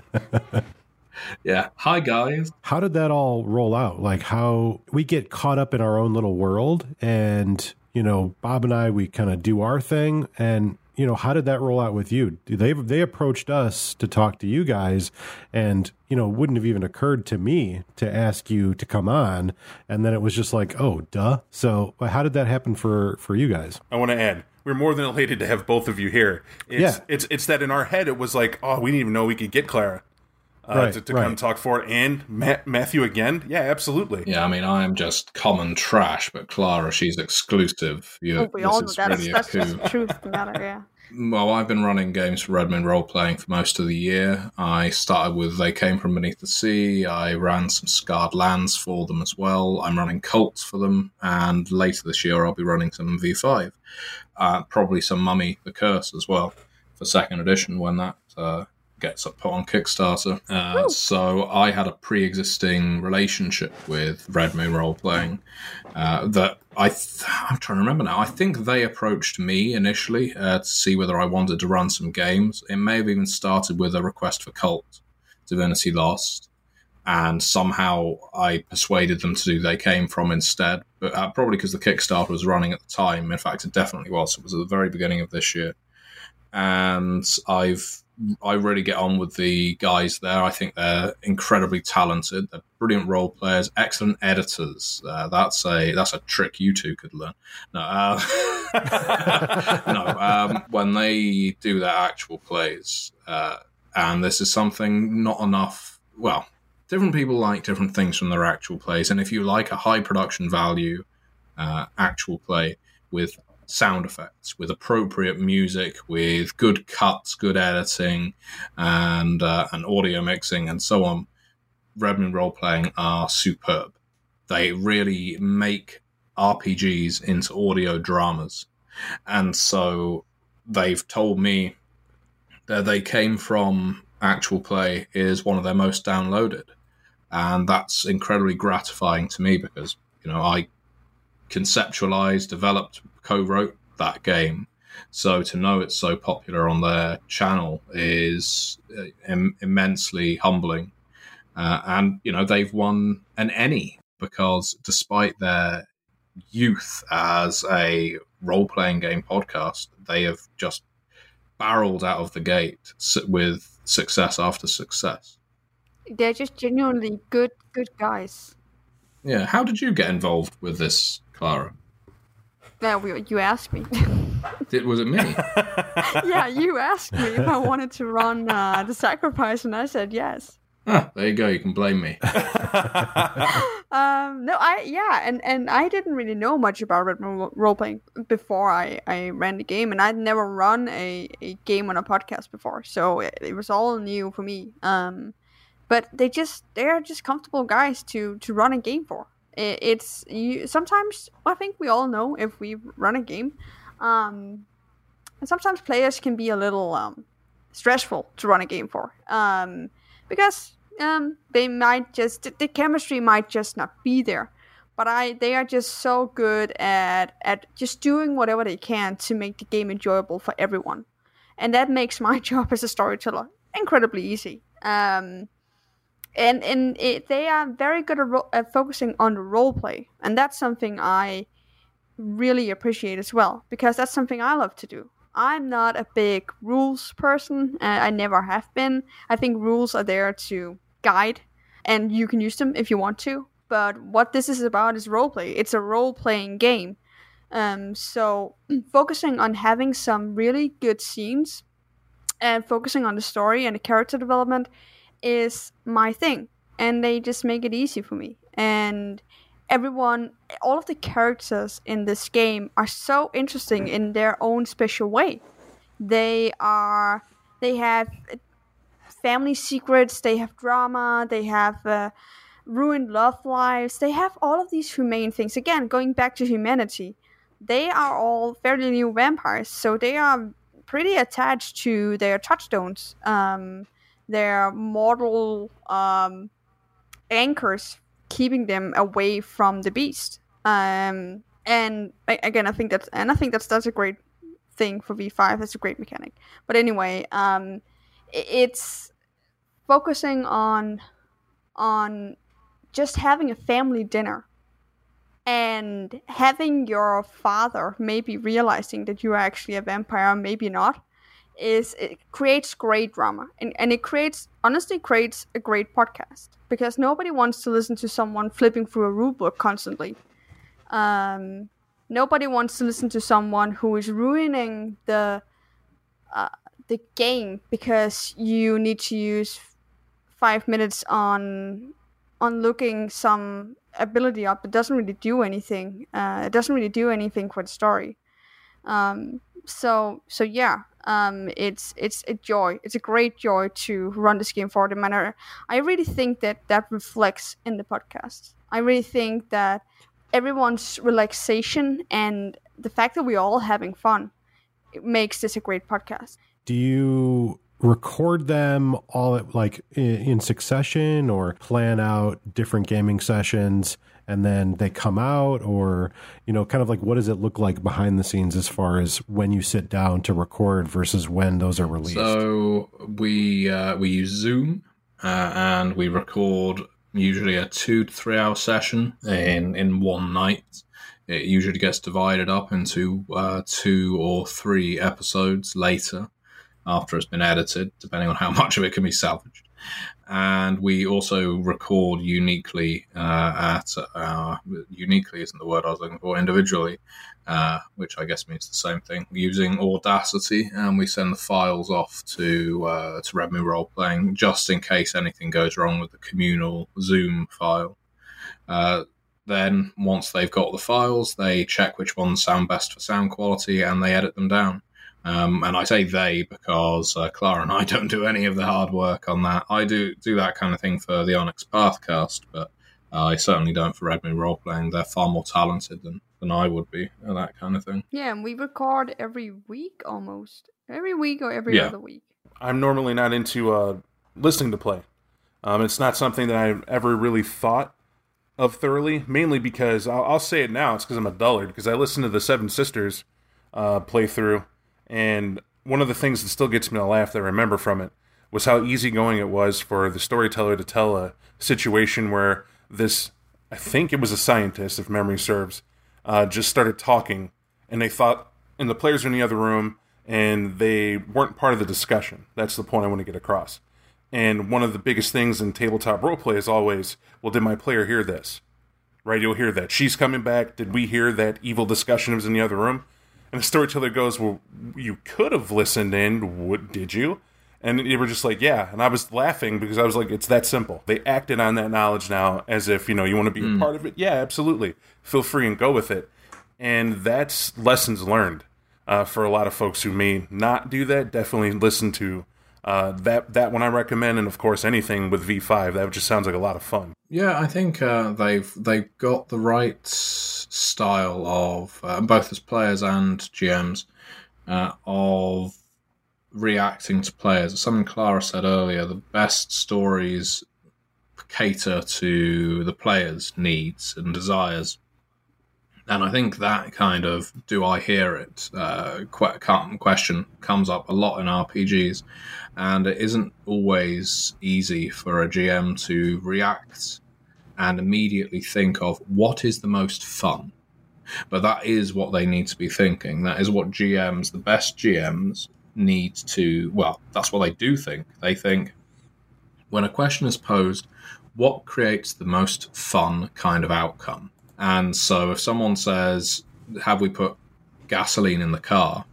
Yeah. Hi, guys. How did that all roll out? Like, how we get caught up in our own little world, and, you know, Bob and I, we kind of do our thing, and you know, how did that roll out with you? They they approached us to talk to you guys, and you know, wouldn't have even occurred to me to ask you to come on, and then it was just like, oh, duh. So, how did that happen for for you guys? I want to add, we're more than elated to have both of you here. It's, yeah, it's it's that in our head it was like, oh, we didn't even know we could get Klara uh, right, to, to right. come talk for it. And Matt, Matthew again, yeah, absolutely. Yeah, I mean, I am just common trash, but Klara, she's exclusive. You, oh, we all know that. Really that's, that's just the truth matter. Yeah. Well, I've been running games for Red Moon Role Playing for most of the year. I started with They Came From Beneath the Sea. I ran some Scarred Lands for them as well. I'm running Cults for them. And later this year, I'll be running some V5. Uh, probably some Mummy the Curse as well for second edition when that uh, gets up put on Kickstarter. Uh, so I had a pre-existing relationship with Red Moon Role Playing uh, that I th- I'm trying to remember now. I think they approached me initially uh, to see whether I wanted to run some games. It may have even started with a request for Kult Divinity Lost. And somehow I persuaded them to do They Came From instead, but uh, probably because the Kickstarter was running at the time. In fact, it definitely was. It was at the very beginning of this year, and I've I really get on with the guys there. I think they're incredibly talented. They're brilliant role players, excellent editors. Uh, that's a that's a trick you two could learn. No, uh, no. Um, when they do their actual plays, uh, and this is something not enough. Well, different people like different things from their actual plays, and if you like a high production value uh, actual play with sound effects, with appropriate music, with good cuts, good editing, and uh, and audio mixing, and so on. Red Moon role playing are superb. They really make RPGs into audio dramas, and so they've told me that they came from actual play is one of their most downloaded, and that's incredibly gratifying to me because you know I conceptualized, developed, co-wrote that game. So to know it's so popular on their channel is uh, Im- immensely humbling. Uh, and you know they've won an ENnie because despite their youth as a role-playing game podcast, they have just barreled out of the gate with success after success. They're just genuinely good, good guys. Yeah. How did you get involved with this, Klara? Yeah, we, you asked me. Did was it me? yeah, you asked me if I wanted to run uh, the sacrifice, and I said yes. Ah, there you go. You can blame me. um, no, I yeah, and, and I didn't really know much about red role playing before I, I ran the game, and I'd never run a, a game on a podcast before, so it, it was all new for me. Um, but they just they're just comfortable guys to to run a game for. It, it's you sometimes I think we all know if we run a game, um, and sometimes players can be a little um, stressful to run a game for. Um, because um, they might just the chemistry might just not be there. But I they are just so good at at just doing whatever they can to make the game enjoyable for everyone, and that makes my job as a storyteller incredibly easy. Um, and and it, they are very good at, ro- at focusing on the role play, and that's something I really appreciate as well because that's something I love to do. I'm not a big rules person. Uh, I never have been. I think rules are there to guide, and you can use them if you want to. But what this is about is roleplay. It's a role playing game. Um, so focusing on having some really good scenes and focusing on the story and the character development is my thing. And they just make it easy for me. And everyone, all of the characters in this game are so interesting in their own special way. They are, they have family secrets, they have drama, they have uh, ruined love lives, they have all of these humane things. Again, going back to humanity, they are all fairly new vampires, so they are pretty attached to their touchstones, um, their mortal um, anchors keeping them away from the beast. Um, and again, I think that's and I think that's that's a great thing for V5. That's a great mechanic. But anyway, um, it's focusing on on just having a family dinner and having your father maybe realizing that you are actually a vampire, maybe not, is it creates great drama and, and it creates honestly creates a great podcast because nobody wants to listen to someone flipping through a rule book constantly. Um, nobody wants to listen to someone who is ruining the uh, the game because you need to use five minutes on on looking some ability up. It doesn't really do anything uh, it doesn't really do anything for the story. Um, so so yeah um, it's it's a joy. It's a great joy to run this game for them, and I, really think that that reflects in the podcast. I really think that everyone's relaxation and the fact that we're all having fun makes this a great podcast. do you record them all at like in, in succession or plan out different gaming sessions and then they come out or you know kind of like what does it look like behind the scenes as far as when you sit down to record versus when those are released So we uh, we use Zoom uh, and we record usually a two to three hour session in in one night. It usually gets divided up into uh, two or three episodes later after it's been edited, depending on how much of it can be salvaged. And we also record uniquely uh, at uh, uniquely isn't the word I was looking for individually, uh, which I guess means the same thing. Using Audacity, and we send the files off to uh, to Red Moon Role Playing just in case anything goes wrong with the communal Zoom file. Uh, then, once they've got the files, they check which ones sound best for sound quality, and they edit them down. Um, and I say they because uh, Klara and I don't do any of the hard work on that. I do do that kind of thing for the Onyx Pathcast, but uh, I certainly don't for Red Moon Role Playing. They're far more talented than, than I would be at that kind of thing. Yeah, and we record every week almost. Every week or every Yeah. other week. I'm normally not into uh, listening to play. Um, it's not something that I've ever really thought of thoroughly, mainly because I'll, I'll say it now. It's because I'm a dullard, because I listened to the Seven Sisters uh, playthrough, and one of the things that still gets me to laugh that I remember from it was how easygoing it was for the storyteller to tell a situation where this, I think it was a scientist, if memory serves, uh, just started talking, and they thought, and the players were in the other room, and they weren't part of the discussion. That's the point I want to get across. And one of the biggest things in tabletop roleplay is always, well, did my player hear this? Right? You'll hear that. She's coming back. Did we hear that evil discussion was in the other room? And the storyteller goes, well, you could have listened in. What did you? And they were just like, yeah. And I was laughing because I was like, it's that simple. They acted on that knowledge now as if, you know, you want to be a part of it. Yeah, absolutely. Feel free and go with it. And that's lessons learned uh, for a lot of folks who may not do that. Definitely listen to uh, that that one I recommend, and of course anything with V5. That just sounds like a lot of fun. Yeah, I think uh, they've they've got the right style of uh, both as players and GMs uh, of reacting to players. Something Klara said earlier: the best stories cater to the players' needs and desires. And I think that kind of "do I hear it?" Uh, question comes up a lot in RPGs, and it isn't always easy for a GM to react and immediately think of what is the most fun. But that is what they need to be thinking. That is what GMs, the best GMs, need to. Well, that's what they do think. They think when a question is posed, what creates the most fun kind of outcome? And so if someone says, Have we put gasoline in the car?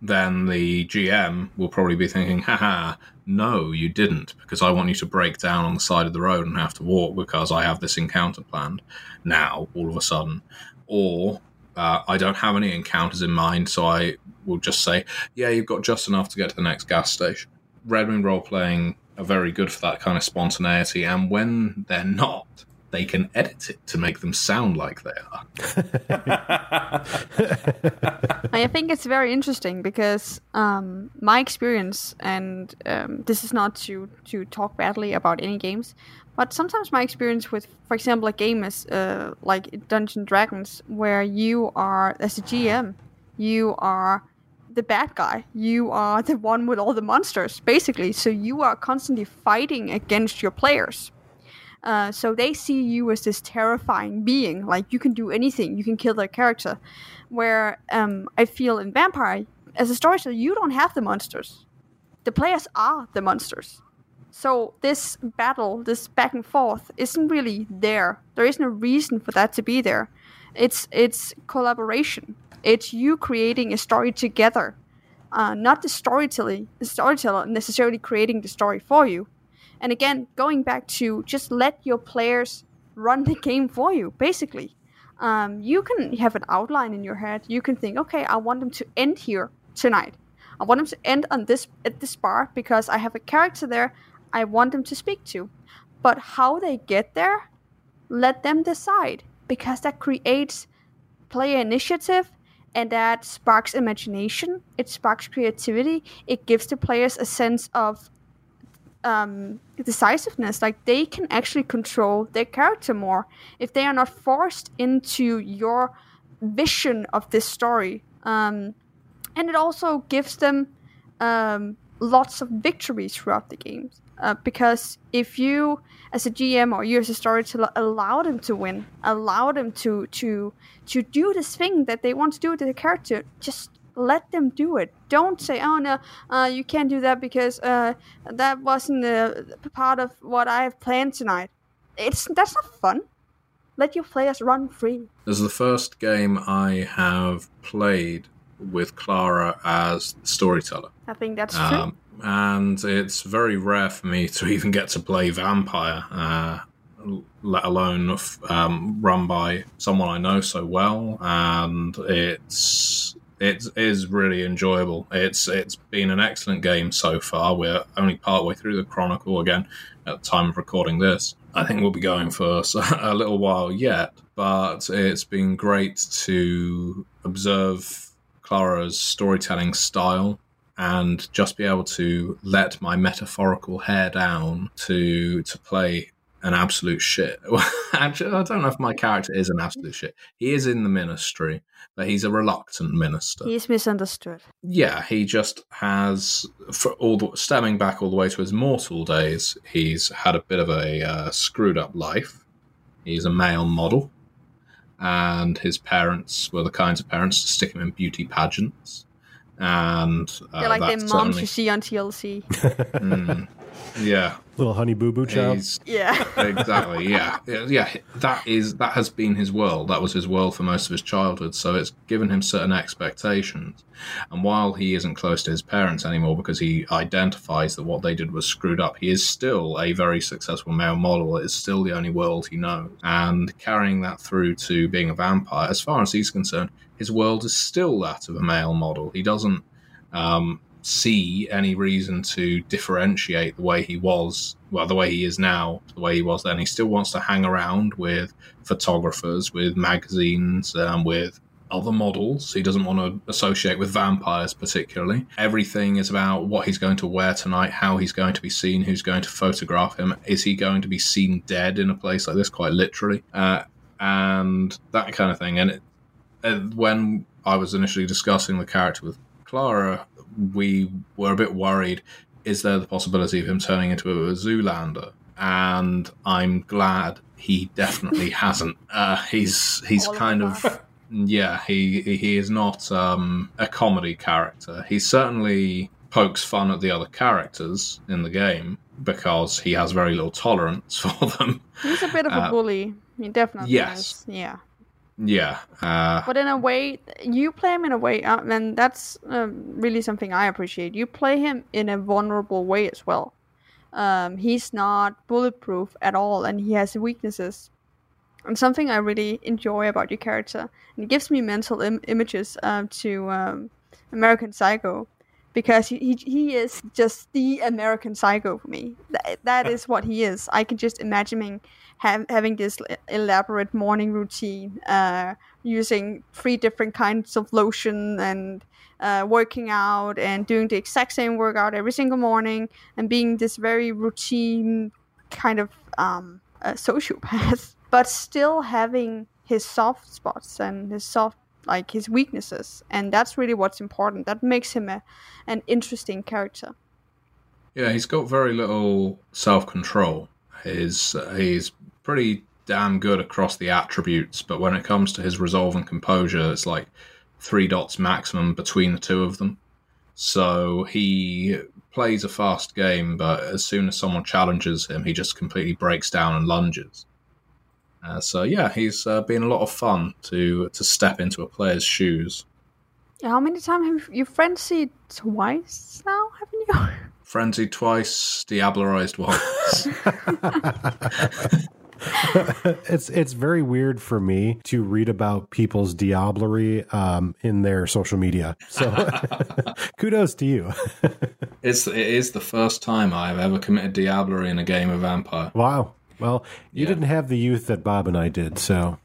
then the GM will probably be thinking, haha, no, you didn't, because I want you to break down on the side of the road and have to walk because I have this encounter planned now, all of a sudden. Or uh, I don't have any encounters in mind, so I will just say, yeah, you've got just enough to get to the next gas station. Red Moon role playing are very good for that kind of spontaneity, and when they're not, they can edit it to make them sound like they are. I think it's very interesting because um, my experience, and um, this is not to to talk badly about any games, but sometimes my experience with, for example, a game is uh, like Dungeon Dragons, where you are as a GM, you are the bad guy. You are the one with all the monsters, basically. So you are constantly fighting against your players. Uh, so they see you as this terrifying being, like you can do anything, you can kill their character. Where um, I feel in Vampire, as a storyteller, you don't have the monsters. The players are the monsters. So this battle, this back and forth, isn't really there. There isn't a reason for that to be there. It's it's collaboration. It's you creating a story together, uh, not the storyteller, the storyteller necessarily creating the story for you. And again, going back to just let your players run the game for you, basically. Um, you can have an outline in your head. You can think, okay, I want them to end here tonight. I want them to end on this at this bar because I have a character there I want them to speak to. But how they get there, let them decide because that creates player initiative and that sparks imagination. It sparks creativity. It gives the players a sense of um, decisiveness. Like they can actually control their character more if they are not forced into your vision of this story. Um, and it also gives them um, lots of victories throughout the games. Uh, because if you, as a GM or you as a storyteller, allow them to win, allow them to to to do this thing that they want to do with their character, just let them do it. Don't say, "Oh no, uh, you can't do that because uh, that wasn't a part of what I have planned tonight." It's that's not fun. Let your players run free. This is the first game I have played with Klara as storyteller. I think that's Um, true. and it's very rare for me to even get to play Vampire, uh, let alone f- um, run by someone I know so well. And it's it is really enjoyable. It's it's been an excellent game so far. We're only partway through the Chronicle again at the time of recording this. I think we'll be going for a little while yet, but it's been great to observe Klara's storytelling style and just be able to let my metaphorical hair down to to play an absolute shit. Actually, I don't know if my character is an absolute shit. He is in the ministry, but he's a reluctant minister. He's misunderstood. Yeah, he just has, for all the, stemming back all the way to his mortal days, he's had a bit of a uh, screwed up life. He's a male model, and his parents were the kinds of parents to stick him in beauty pageants. And uh, They're like that the moms you see on TLC. Mm, yeah, Little honey boo boo child. he's yeah. exactly yeah. Yeah, yeah that is that has been his world. That was his world for most of his childhood. So it's given him certain expectations. And while he isn't close to his parents anymore because he identifies that what they did was screwed up he is still a very successful male model. It's still the only world he knows. And carrying that through to being a vampire as far as he's concerned his world is still that of a male model. He doesn't um, see any reason to differentiate the way he was, well, the way he is now, the way he was then. He still wants to hang around with photographers, with magazines, um, with other models. He doesn't want to associate with vampires particularly. Everything is about what he's going to wear tonight, how he's going to be seen, who's going to photograph him. Is he going to be seen dead in a place like this, quite literally? Uh, and that kind of thing. And it, and when I was initially discussing the character with Klara, we were a bit worried is there the possibility of him turning into a Zoolander? And I'm glad he definitely hasn't. Uh, he's he's All kind them of yeah, he he is not um, a comedy character. He certainly pokes fun at the other characters in the game because he has very little tolerance for them. He's a bit of a Uh, bully. He definitely yes. is. Yeah. Yeah, uh, But in a way, you play him in a way, uh, and that's um, really something I appreciate. You play him in a vulnerable way as well. Um, he's not bulletproof at all, and he has weaknesses. And something I really enjoy about your character, and it gives me mental Im- images uh, to um, American Psycho, because he, he, he is just the American Psycho for me. That, that is what he is. I can just imagine him have, having this elaborate morning routine, uh, using three different kinds of lotion and uh, working out and doing the exact same workout every single morning and being this very routine kind of um, uh, sociopath, but still having his soft spots and his soft like his weaknesses, and that's really what's important. That makes him a, an interesting character. Yeah, he's got very little self control. He's he's pretty damn good across the attributes, but when it comes to his resolve and composure, it's like three dots maximum between the two of them. So he plays a fast game, but as soon as someone challenges him, he just completely breaks down and lunges. Uh, so yeah, he's uh, been a lot of fun to to step into a player's shoes. How many times have you frenzied twice now? Haven't you? Frenzied twice, diablerized once. it's it's very weird for me to read about people's diablerie um, in their social media. So kudos to you. It's it is the first time I've ever committed diablerie in a game of Vampire. wow. Well, you Yeah. didn't have the youth that Bob and I did, so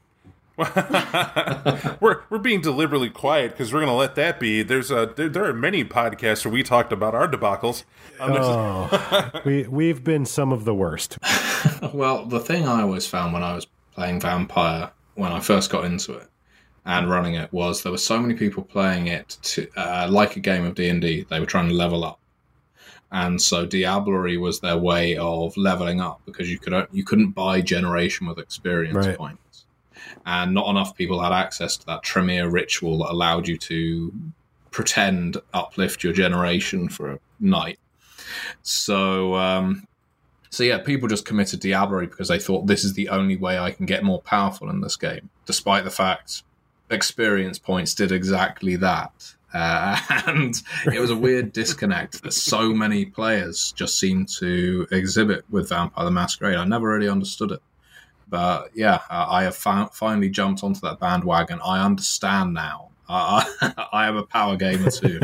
we're we're being deliberately quiet because we're going to let that be. There's a there, there, are many podcasts where we talked about our debacles. Um, oh, we we've been some of the worst. well, the thing I always found when I was playing Vampire when I first got into it and running it was there were so many people playing it to, uh, like a game of D and D. They were trying to level up, and so Diablerie was their way of leveling up because you could you couldn't buy generation with experience right. points and not enough people had access to that Tremere ritual that allowed you to pretend uplift your generation for a night. So, um, so yeah, people just committed Diablerie because they thought this is the only way I can get more powerful in this game, despite the fact experience points did exactly that. Uh, and it was a weird disconnect that so many players just seem to exhibit with Vampire the Masquerade. I never really understood it. But yeah, I have finally jumped onto that bandwagon. I understand now. Uh, I am a power gamer too.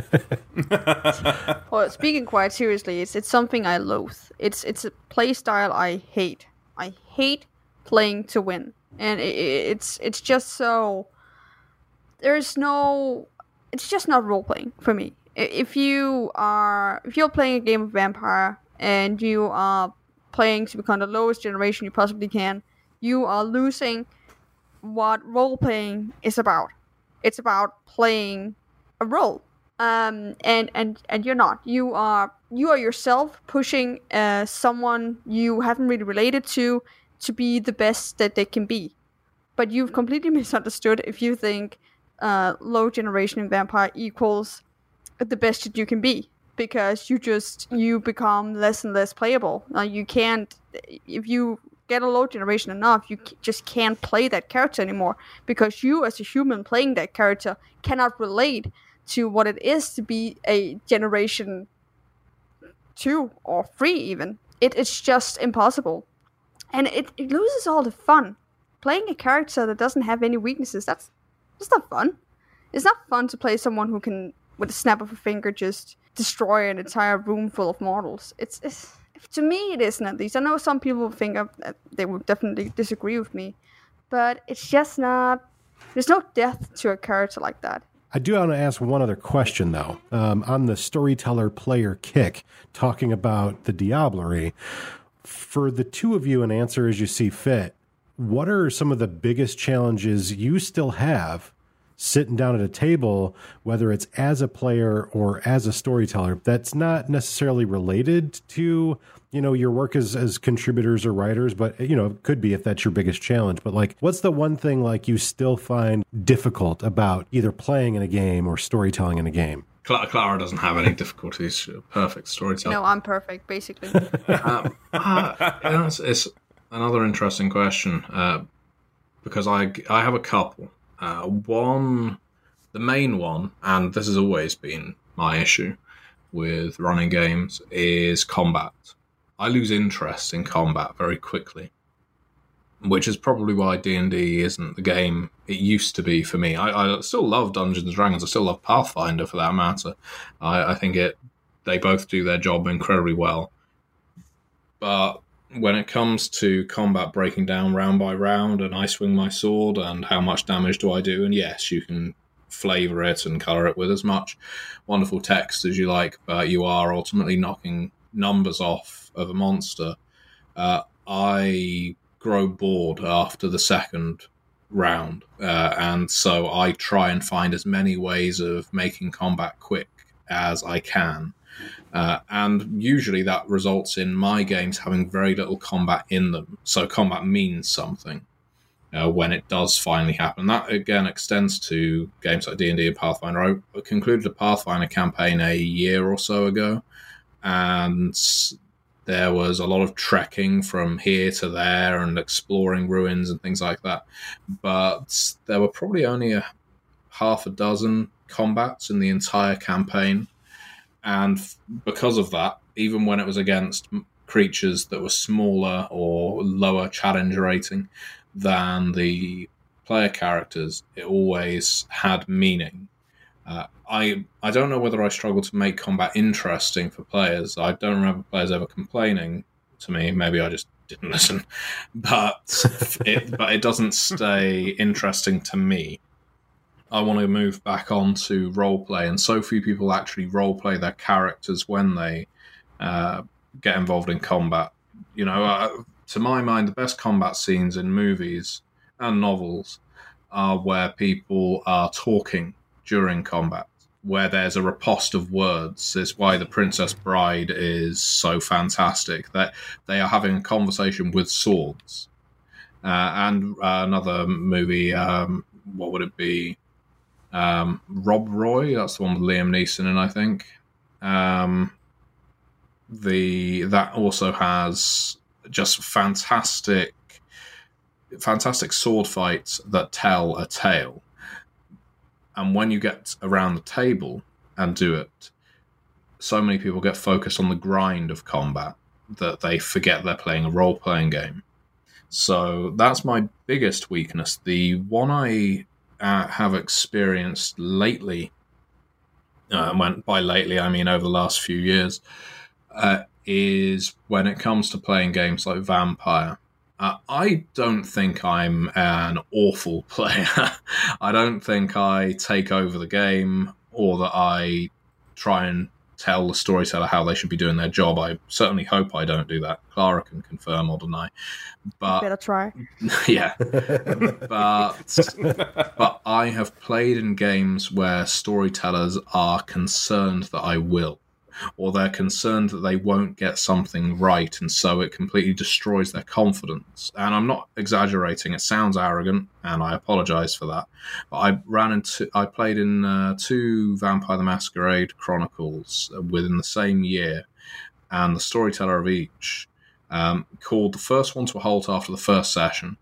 well, speaking quite seriously, it's it's something I loathe. It's it's a play style I hate. I hate playing to win, and it, it's it's just so. There's no. It's just not role playing for me. If you are if you're playing a game of Vampire and you are playing to become the lowest generation you possibly can, you are losing what role playing is about. It's about playing a role. Um, and, and, and you're not. You are you are yourself pushing uh, someone you haven't really related to to be the best that they can be. But you've completely misunderstood if you think uh, low generation vampire equals the best that you can be because you just you become less and less playable. You can't if you get a low generation enough, you just can't play that character anymore because you, as a human playing that character, cannot relate to what it is to be a generation two or three, even. It, it's just impossible. And it, it loses all the fun. Playing a character that doesn't have any weaknesses, that's, that's not fun. It's not fun to play someone who can, with a snap of a finger, just destroy an entire room full of mortals. It's, it's to me it isn't at least. I know some people think of, they would definitely disagree with me, but it's just not. There's no depth to a character like that. I do want to ask one other question though. Um, on the storyteller player kick, talking about the Diablerie, for the two of you, and answer as you see fit. What are some of the biggest challenges you still have sitting down at a table, whether it's as a player or as a storyteller, that's not necessarily related to you know your work as as contributors or writers but you know it could be if that's your biggest challenge but like what's the one thing like you still find difficult about either playing in a game or storytelling in a game Klara doesn't have any difficulties. Perfect storyteller. No, I'm perfect, basically. um, uh, it's, it's, another interesting question uh, because I I have a couple. Uh, one, the main one, and this has always been my issue with running games, is combat. I lose interest in combat very quickly, which is probably why D and D isn't the game it used to be for me. I, I, still love Dungeons and Dragons. I still love Pathfinder for that matter. I, I think it they both do their job incredibly well, but when it comes to combat breaking down round by round and I swing my sword and how much damage do I do, and yes, you can flavor it and color it with as much wonderful text as you like, but you are ultimately knocking numbers off of a monster. Uh, I grow bored after the second round, uh, and so I try and find as many ways of making combat quick as I can. Uh, and usually that results in my games having very little combat in them. So combat means something uh, when it does finally happen. That again extends to games like D and D and Pathfinder. I concluded a Pathfinder campaign a year or so ago, and there was a lot of trekking from here to there and exploring ruins and things like that. But there were probably only a half a dozen combats in the entire campaign and because of that, even when it was against creatures that were smaller or lower challenge rating than the player characters, it always had meaning. Uh, I I don't know whether I struggle to make combat interesting for players. I don't remember players ever complaining to me. Maybe I just didn't listen. But it, but it doesn't stay interesting to me. I want to move back on to roleplay, and so few people actually roleplay their characters when they uh, get involved in combat. You know, uh, to my mind, the best combat scenes in movies and novels are where people are talking during combat, where there's a riposte of words. It's why The Princess Bride is so fantastic. That they are having a conversation with swords. Uh, and uh, another movie, um, what would it be? Um, Rob Roy, that's the one with Liam Neeson, and I think um, the that also has just fantastic, fantastic sword fights that tell a tale. And when you get around the table and do it, so many people get focused on the grind of combat that they forget they're playing a role playing game. So that's my biggest weakness. The one I uh, have experienced lately, uh, when by lately I mean over the last few years, uh, is when it comes to playing games like Vampire. Uh, I don't think I'm an awful player. I don't think I take over the game or that I try and tell the storyteller how they should be doing their job. I certainly hope I don't do that. Klara can confirm or deny. But Better try. yeah, but but I have played in games where storytellers are concerned that I will, or they're concerned that they won't get something right, and so it completely destroys their confidence. And I'm not exaggerating; it sounds arrogant, and I apologize for that. But I ran into, I played in uh, two Vampire the Masquerade Chronicles within the same year, and the storyteller of each um, called the first one to a halt after the first session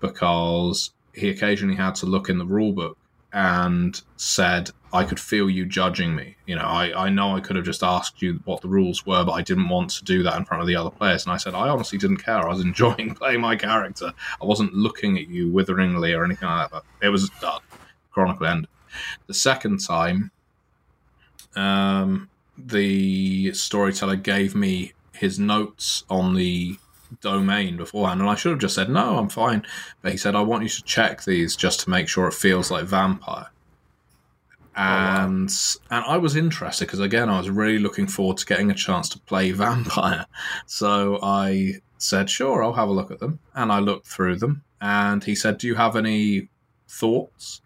because he occasionally had to look in the rule book and said, I could feel you judging me. You know, I, I know I could have just asked you what the rules were, but I didn't want to do that in front of the other players. And I said, I honestly didn't care. I was enjoying playing my character. I wasn't looking at you witheringly or anything like that. It was done. Chronicle end. The second time, um, the storyteller gave me his notes on the domain beforehand, and I should have just said no, I'm fine. But he said I want you to check these just to make sure it feels like vampire. Oh, and and I was interested because again I was really looking forward to getting a chance to play vampire. So I said sure, I'll have a look at them, and I looked through them. And he said, "Do you have any thoughts?"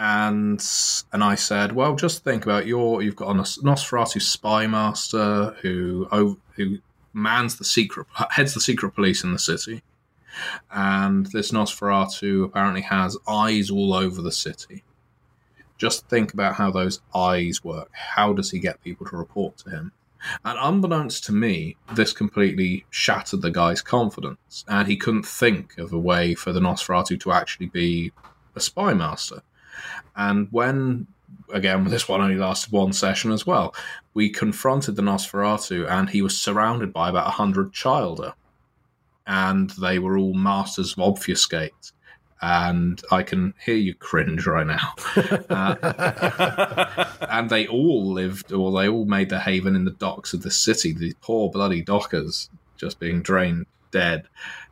and and I said, well, just think about your you've got a Nosferatu spy master who oh, who mans the secret heads the secret police in the city, and this Nosferatu apparently has eyes all over the city. Just think about how those eyes work. How does he get people to report to him? And unbeknownst to me, this completely shattered the guy's confidence, and he couldn't think of a way for the Nosferatu to actually be a spy master. And when, again, this one only lasted one session as well, we confronted the Nosferatu and he was surrounded by about a hundred Childer. And they were all masters of obfuscate. And I can hear you cringe right now. Uh, and they all lived, or they all made their haven in the docks of the city. The poor bloody dockers just being drained dead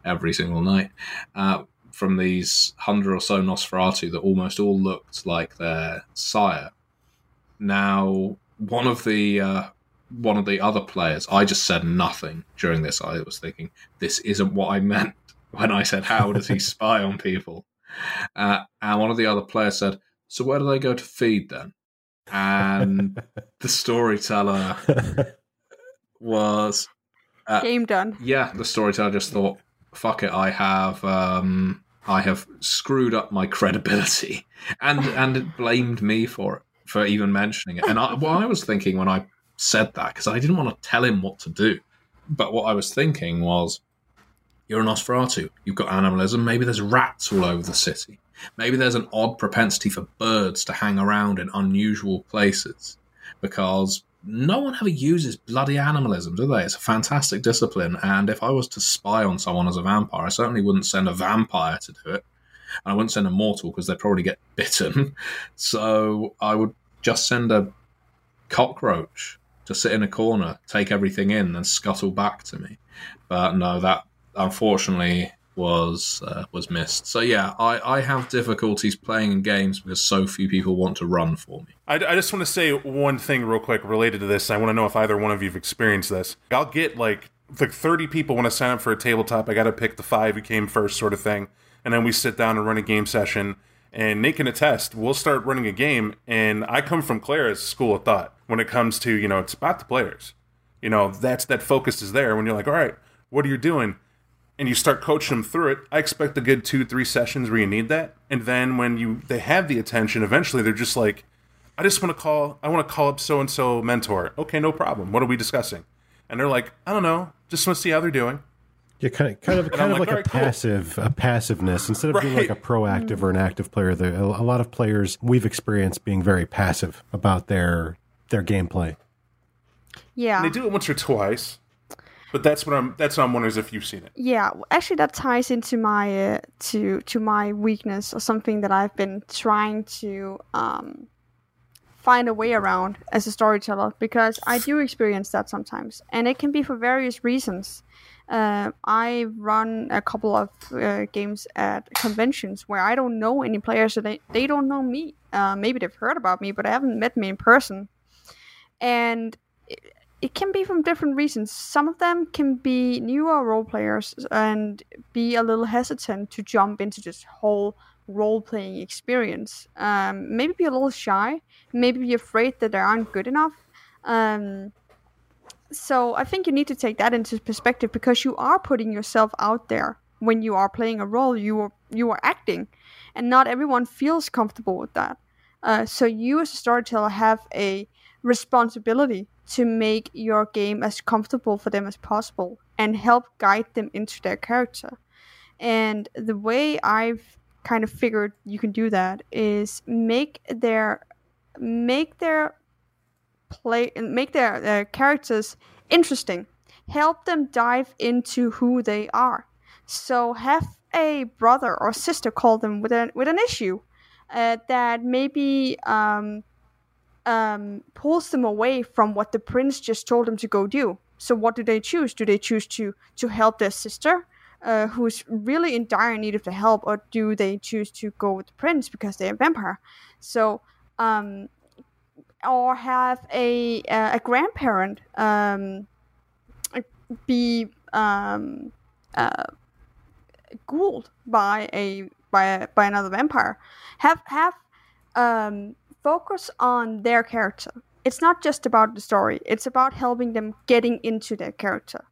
every single night. Uh, from these hundred or so Nosferatu that almost all looked like their sire. Now, one of the uh, one of the other players, I just said nothing during this. I was thinking, this isn't what I meant when I said, "How does he spy on people?" Uh, and one of the other players said, "So where do they go to feed then?" And the storyteller was uh, game done. Yeah, the storyteller just thought, "Fuck it, I have." Um, I have screwed up my credibility, and and it blamed me for it for even mentioning it. And I, what I was thinking when I said that, because I didn't want to tell him what to do, but what I was thinking was, you're an Nosferatu. You've got animalism. Maybe there's rats all over the city. Maybe there's an odd propensity for birds to hang around in unusual places, because no one ever uses bloody animalism, do they? It's a fantastic discipline, and if I was to spy on someone as a vampire, I certainly wouldn't send a vampire to do it. And I wouldn't send a mortal because they'd probably get bitten. so I would just send a cockroach to sit in a corner, take everything in, and scuttle back to me. But no, that unfortunately was uh, was missed. So yeah, I, I have difficulties playing in games because so few people want to run for me. I, I just want to say one thing real quick related to this. I want to know if either one of you have experienced this. I'll get like like 30 people want to sign up for a tabletop. I got to pick the five who came first, sort of thing. And then we sit down and run a game session. And Nate can attest, we'll start running a game. And I come from Klara's school of thought when it comes to, you know, it's about the players. You know, that's that focus is there when you're like, all right, what are you doing? And you start coaching them through it. I expect a good two, three sessions where you need that. And then when you they have the attention, eventually they're just like, I just want to call, I want to call up so and so mentor. Okay, no problem. What are we discussing? And they're like, I don't know, just want to see how they're doing. Yeah, kind of, kind of, kind of like, like, a "Alright, cool." passive, a passiveness instead of being like a proactive or an active player. There, a a lot of players we've experienced being very passive about their their gameplay. Yeah. They do it once or twice, but that's what I'm. That's what I'm wondering is if you've seen it. Yeah, actually, that ties into my uh, to to my weakness or something that I've been trying to um, find a way around as a storyteller because I do experience that sometimes, and it can be for various reasons. Uh, I run a couple of uh, games at conventions where I don't know any players, so they they don't know me. Uh, maybe they've heard about me, but I haven't met me in person, and it can be from different reasons. Some of them can be newer role players and be a little hesitant to jump into this whole role playing experience. Um, maybe be a little shy, maybe be afraid that they aren't good enough. Um, so I think you need to take that into perspective because you are putting yourself out there when you are playing a role. You are you are acting, and not everyone feels comfortable with that. Uh, so you as a storyteller have a responsibility to make your game as comfortable for them as possible and help guide them into their character. And the way I've kind of figured you can do that is make their make their play make their, their characters interesting. Help them dive into who they are. So have a brother or sister call them with an with an issue uh, that maybe um, um, pulls them away from what the prince just told them to go do. So what do they choose? Do they choose to to help their sister, uh, who's really in dire need of the help, or do they choose to go with the prince because they're a vampire? So, um, or have a uh, a grandparent um, be um, uh, ghouled by a by a, by another vampire. Have have um, focus on their character. It's not just about the story. It's about helping them getting into their character.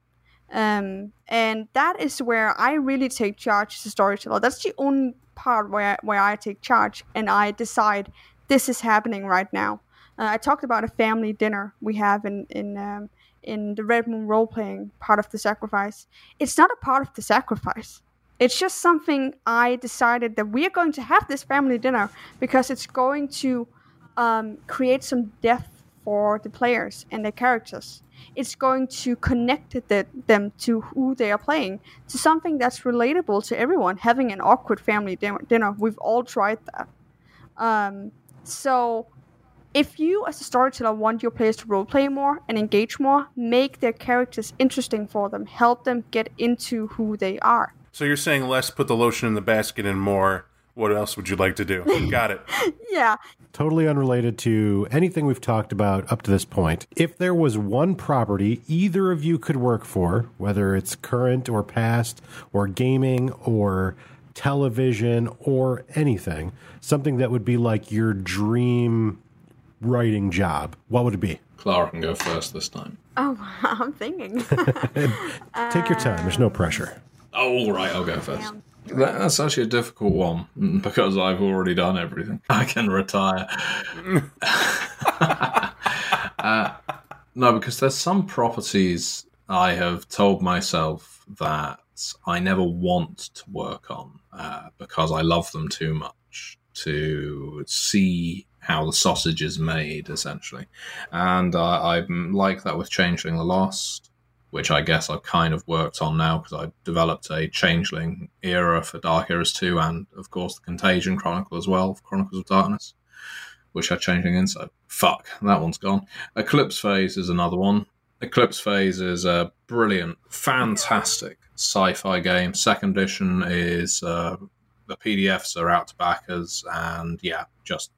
Um, and that is where I really take charge as a storyteller. That's the only part where where I take charge and I decide this is happening right now. Uh, I talked about a family dinner we have in in um, in the Red Moon role playing part of the sacrifice. It's not a part of the sacrifice. It's just something I decided that we are going to have this family dinner because it's going to um, create some depth for the players and their characters. It's going to connect the, them to who they are playing, to something that's relatable to everyone. Having an awkward family dinner, we've all tried that. Um, so, if you as a storyteller want your players to roleplay more and engage more, make their characters interesting for them, help them get into who they are. So you're saying less put the lotion in the basket and more. What else would you like to do? Got it. Yeah, Totally unrelated to anything we've talked about up to this point. If there was one property either of you could work for, whether it's current or past, or gaming, or television, or anything, something that would be like your dream writing job, what would it be? Klara can go first this time. Oh, I'm thinking. Take your time, there's no pressure. Oh, all right, I'll go first. That- That's actually a difficult one because I've already done everything. I can retire. Uh, no, because there's some properties I have told myself that I never want to work on uh, because I love them too much to see how the sausage is made, essentially. And I I'm like that with Changeling the Lost which I guess I've kind of worked on now because I developed a changeling era for Dark Eras 2 and, of course, the Contagion Chronicle as well, Chronicles of Darkness, which had changeling in. So, fuck, that one's gone. Eclipse Phase is another one. Eclipse Phase is a brilliant, fantastic sci-fi game. Second edition is uh, the PDFs are out to backers, and yeah, just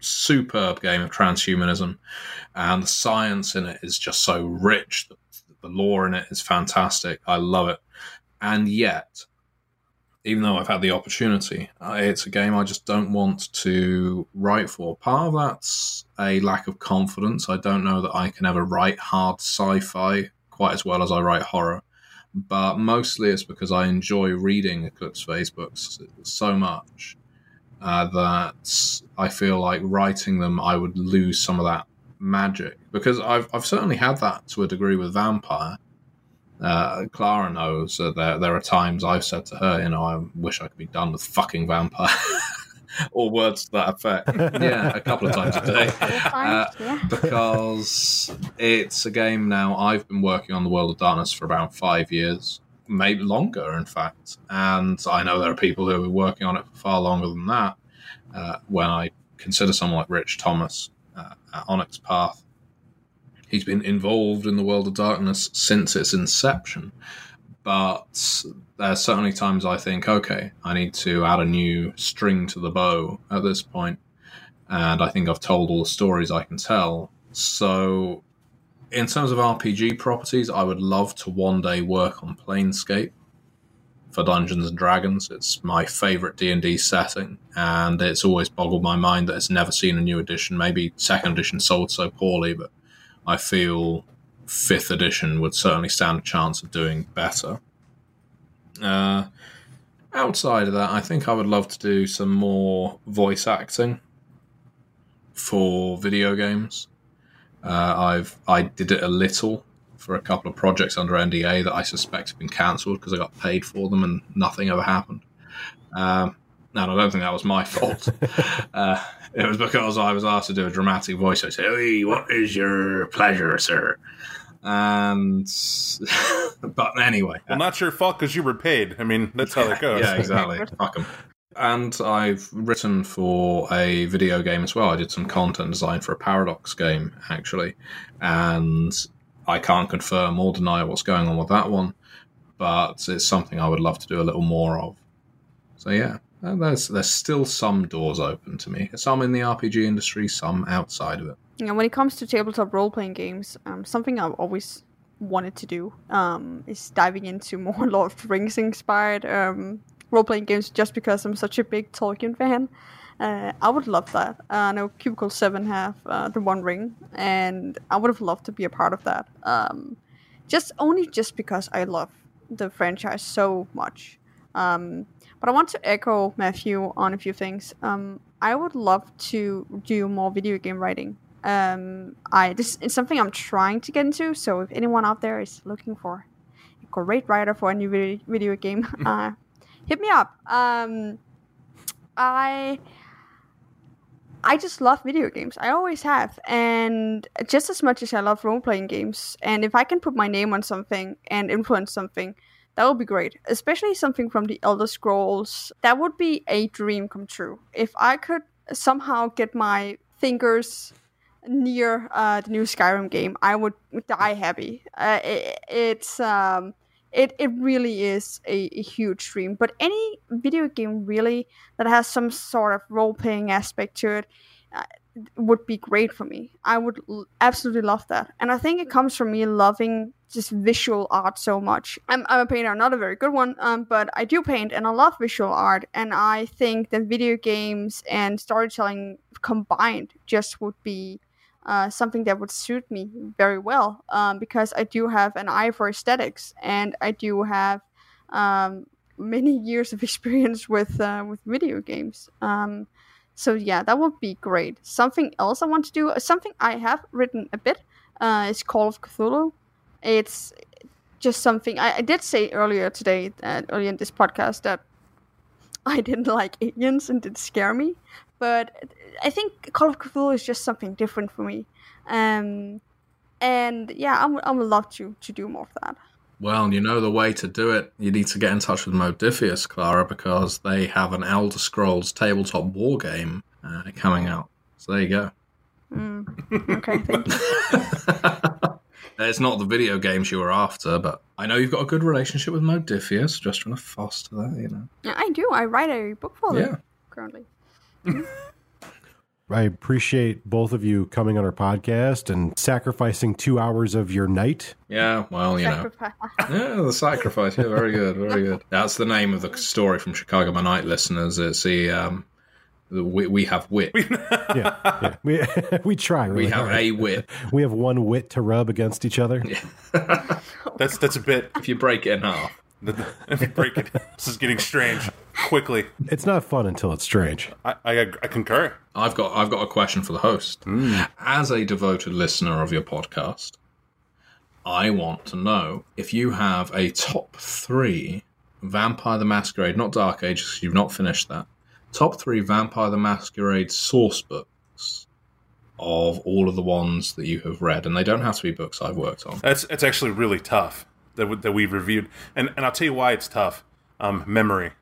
superb game of transhumanism, and the science in it is just so rich. The, the lore in it is fantastic. I love it, and yet, even though I've had the opportunity, uh, it's a game I just don't want to write for. Part of that's a lack of confidence. I don't know that I can ever write hard sci-fi quite as well as I write horror but mostly it's because I enjoy reading Eclipse Phase books so much uh, that I feel like writing them, I would lose some of that magic because I've I've certainly had that to a degree with Vampire. Uh, Klara knows that there there are times I've said to her, you know, I wish I could be done with fucking Vampire. or words to that effect. yeah, a couple of times a day. Uh, because it's a game now. I've been working on the World of Darkness for about five years, maybe longer, in fact. And I know there are people who are working on it for far longer than that. Uh, when I consider someone like Rich Thomas uh, at Onyx Path, he's been involved in the World of Darkness since its inception but there's certainly times I think, okay, I need to add a new string to the bow at this point, and I think I've told all the stories I can tell. So, in terms of RPG properties, I would love to one day work on Planescape for Dungeons and Dragons. It's my favorite D and D setting, and it's always boggled my mind that it's never seen a new edition. Maybe second edition sold so poorly, but I feel fifth edition would certainly stand a chance of doing better. Uh, outside of that, I think I would love to do some more voice acting for video games. Uh, I've I did it a little for a couple of projects under NDA that I suspect have been cancelled because I got paid for them and nothing ever happened. Um, and I don't think that was my fault. uh, it was because I was asked to do a dramatic voice. I said, "Hey, what is your pleasure, sir?" and but anyway, well, not your fault because you were paid. I mean, that's how it goes. Yeah, exactly. Fuck them. And I've written for a video game as well. I did some content design for a Paradox game actually, and I can't confirm or deny what's going on with that one, but it's something I would love to do a little more of. So yeah, there's there's still some doors open to me. Some in the RPG industry, some outside of it. And when it comes to tabletop role playing games, um, something I've always wanted to do um, is diving into more Lord of Rings inspired um, role playing games just because I'm such a big Tolkien fan. Uh, I would love that. Uh, I know Cubicle 7 have uh, the One Ring, and I would have loved to be a part of that. Um, just only just because I love the franchise so much. Um, but I want to echo Matthew on a few things. Um, I would love to do more video game writing um, I this is something I'm trying to get into. So if anyone out there is looking for a great writer for a new video, video game, uh, hit me up. Um, I I just love video games. I always have, and just as much as I love role playing games. And if I can put my name on something and influence something, that would be great. Especially something from the Elder Scrolls. That would be a dream come true. If I could somehow get my fingers near uh, the new Skyrim game, I would die happy. Uh, it, it's um, it it really is a, a, huge dream. But any video game really that has some sort of role playing aspect to it uh, would be great for me. I would l- absolutely love that, and I think it comes from me loving just visual art so much. I'm, I'm a painter, not a very good one, um, but I do paint and I love visual art. And I think that video games and storytelling combined just would be uh, something that would suit me very well um, because I do have an eye for aesthetics and I do have um, many years of experience with uh, with video games. Um, so yeah, that would be great. Something else I want to do, something I have written a bit, uh, is Call of Cthulhu. It's just something I, I did say earlier today, uh, earlier in this podcast, that I didn't like aliens and did scare me. But I think Call of Cthulhu is just something different for me. Um, and yeah, I'm I would love to, to do more of that. Well, you know the way to do it. You need to get in touch with Modiphius, Klara, because they have an Elder Scrolls tabletop war game uh, coming out. So there you go. Mm. Okay, thank you. It's not the video games you were after, but I know you've got a good relationship with Modiphius. Just trying to foster that, you know. Yeah, I do. I write a book for them Yeah. currently. I appreciate both of you coming on our podcast and sacrificing two hours of your night. Yeah, well, you know. Sacrifice. Yeah, the sacrifice. Yeah, very good, very good. That's the name of the story from Chicago by Night listeners. It's the um, the we, we have wit. Yeah, yeah. We we try. Really We have hard. a wit. we have one wit to rub against each other. Yeah. That's that's a bit. If you break it in half. if you break it, this is getting strange quickly. It's not fun until it's strange. I, I, I concur. I've got I've got a question for the host. Hmm. As a devoted listener of your podcast, I want to know if you have a top three Vampire the Masquerade, not Dark Ages, 'cause you've not finished that. Top three Vampire the Masquerade source books of all of the ones that you have read, and they don't have to be books I've worked on. That's it's actually really tough that w- that we've reviewed, and and I'll tell you why it's tough. Um, memory.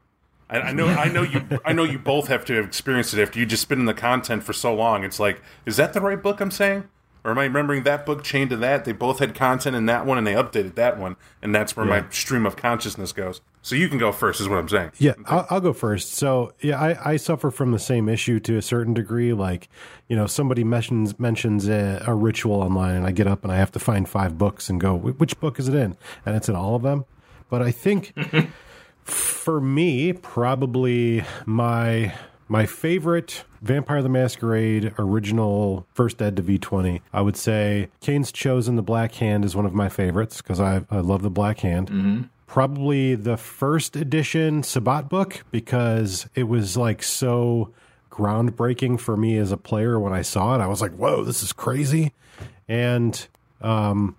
I, I know I know you I know you both have to have experienced it after you just spit in the content for so long. It's like, is that the right book I'm saying? Or am I remembering that book chained to that? They both had content in that one, and they updated that one, and that's where my stream of consciousness goes. So you can go first, is what I'm saying. Yeah, I'll, I'll go first. So, yeah, I, I suffer from the same issue to a certain degree. Like, you know, somebody mentions mentions a, a ritual online, and I get up and I have to find five books and go, which book is it in? And it's in all of them. But I think for me, probably my my favorite Vampire the Masquerade original first ed to V20, I would say Caine's Chosen the Black Hand is one of my favorites because I, I love the Black Hand. Probably the first edition Sabbat book because it was like so groundbreaking for me as a player when I saw it. I was like, whoa, this is crazy. And um,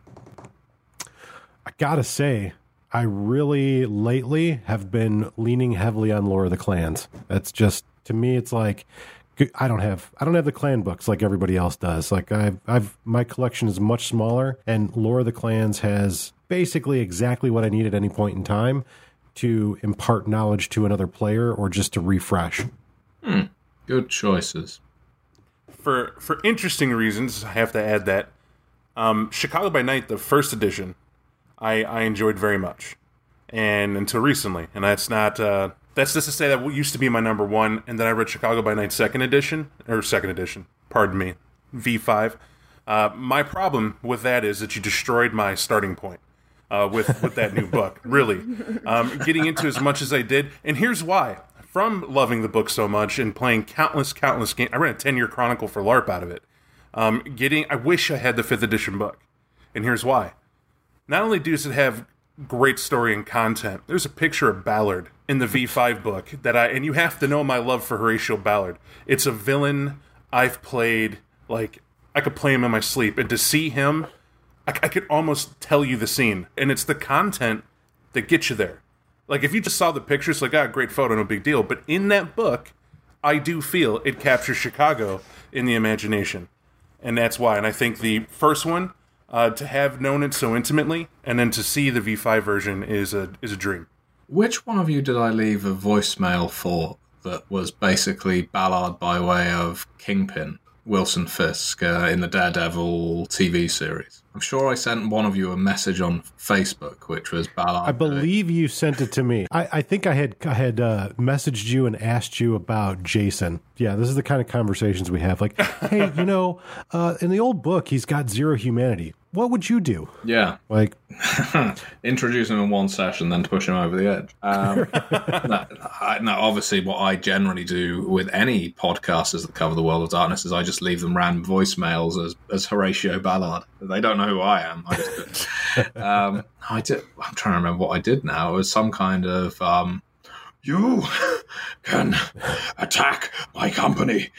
I gotta say, I really lately have been leaning heavily on Lore of the Clans. That's just to me, it's like I don't have I don't have the clan books like everybody else does. Like I've I've my collection is much smaller, and Lore of the Clans has basically exactly what I need at any point in time to impart knowledge to another player or just to refresh. Good choices. for for interesting reasons, I have to add that um, Chicago by Night, the first edition, I, I enjoyed very much, and until recently, and that's not uh, that's just to say that used to be my number one, and then I read Chicago by Night second edition or second edition, pardon me, V five. Uh, my problem with that is that you destroyed my starting point uh, with with that new book. Really, um, getting into as much as I did, and here's why. From loving the book so much and playing countless, countless games, I ran a ten year chronicle for LARP out of it. Um, getting, I wish I had the fifth edition book, and here's why. Not only does it have great story and content, there's a picture of Ballard in the V5 book that I, and you have to know my love for Horatio Ballard. It's a villain I've played like I could play him in my sleep, and to see him, I, I could almost tell you the scene, and it's the content that gets you there. Like if you just saw the pictures, like ah, great photo, no big deal. But in that book, I do feel it captures Chicago in the imagination, and that's why. And I think the first one, uh, to have known it so intimately, and then to see the V5 version is a is a dream. Which one of you did I leave a voicemail for that was basically Ballard by way of Kingpin, Wilson Fisk, uh, in the Daredevil TV series? I'm sure I sent one of you a message on Facebook, which was Ballard. I believe you sent it to me. I, I think I had I had uh, messaged you and asked you about Jason. Yeah, this is the kind of conversations we have. Like, hey, you know, uh, in the old book, he's got zero humanity. What would you do? Yeah, Like, introduce him in one session, then to push him over the edge. Um, no, I, no, obviously, what I generally do with any podcasters that cover the world of darkness is I just leave them random voicemails as, as Horatio Ballard. They don't know who I am. I just, um, I did. I'm trying to remember what I did now. It was some kind of. Um, you can attack my company,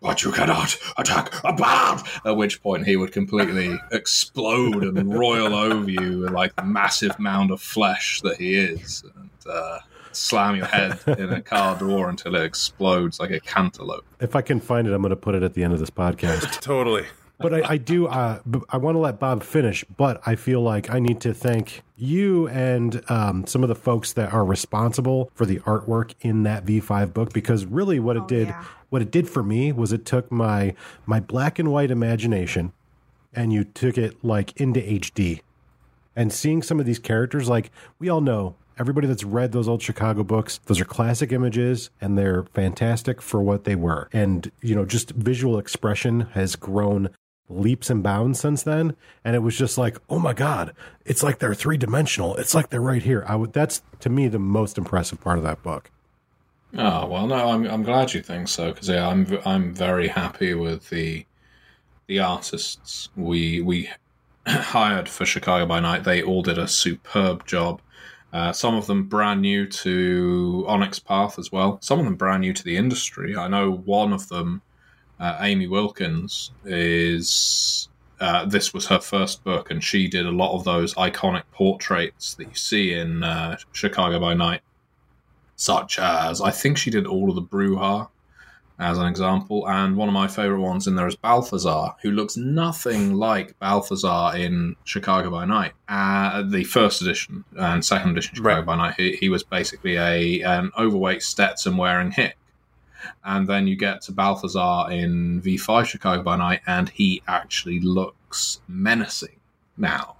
but you cannot attack a bard. At which point he would completely explode and roil over you like the massive mound of flesh that he is, and uh, slam your head in a car door until it explodes like a cantaloupe. if I can find it, I'm going to put it at the end of this podcast. Totally. But I, I do. Uh, I want to let Bob finish, but I feel like I need to thank you and um, some of the folks that are responsible for the artwork in that V5 book because really, what it did, yeah. what it did for me was it took my my black and white imagination and you took it like into HD and seeing some of these characters, like we all know, everybody that's read those old Chicago books, those are classic images and they're fantastic for what they were. And, you know, just visual expression has grown leaps and bounds since then. And it was just like, oh my God, it's like they're three dimensional. It's like they're right here. I would, that's to me the most impressive part of that book. Oh well, no, I'm I'm glad you think so because yeah, I'm I'm very happy with the the artists we we hired for Chicago by Night, they all did a superb job. Uh, some of them brand new to Onyx Path as well. Some of them brand new to the industry. I know one of them, uh, Amy Wilkins, is uh, this was her first book, and she did a lot of those iconic portraits that you see in uh, Chicago by Night, such as I think she did all of the Brujah as an example. And one of my favorite ones in there is Balthazar, who looks nothing like Balthazar in Chicago by Night. Uh, the first edition and second edition Chicago right. by Night, he, he, was basically a an overweight Stetson wearing hick. And then you get to Balthazar in V5 Chicago by Night, and he actually looks menacing now.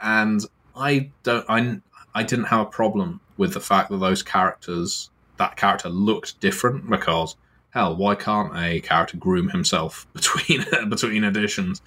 And I don't, I, I didn't have a problem with the fact that those characters, that character looked different because hell, why can't a character groom himself between between editions?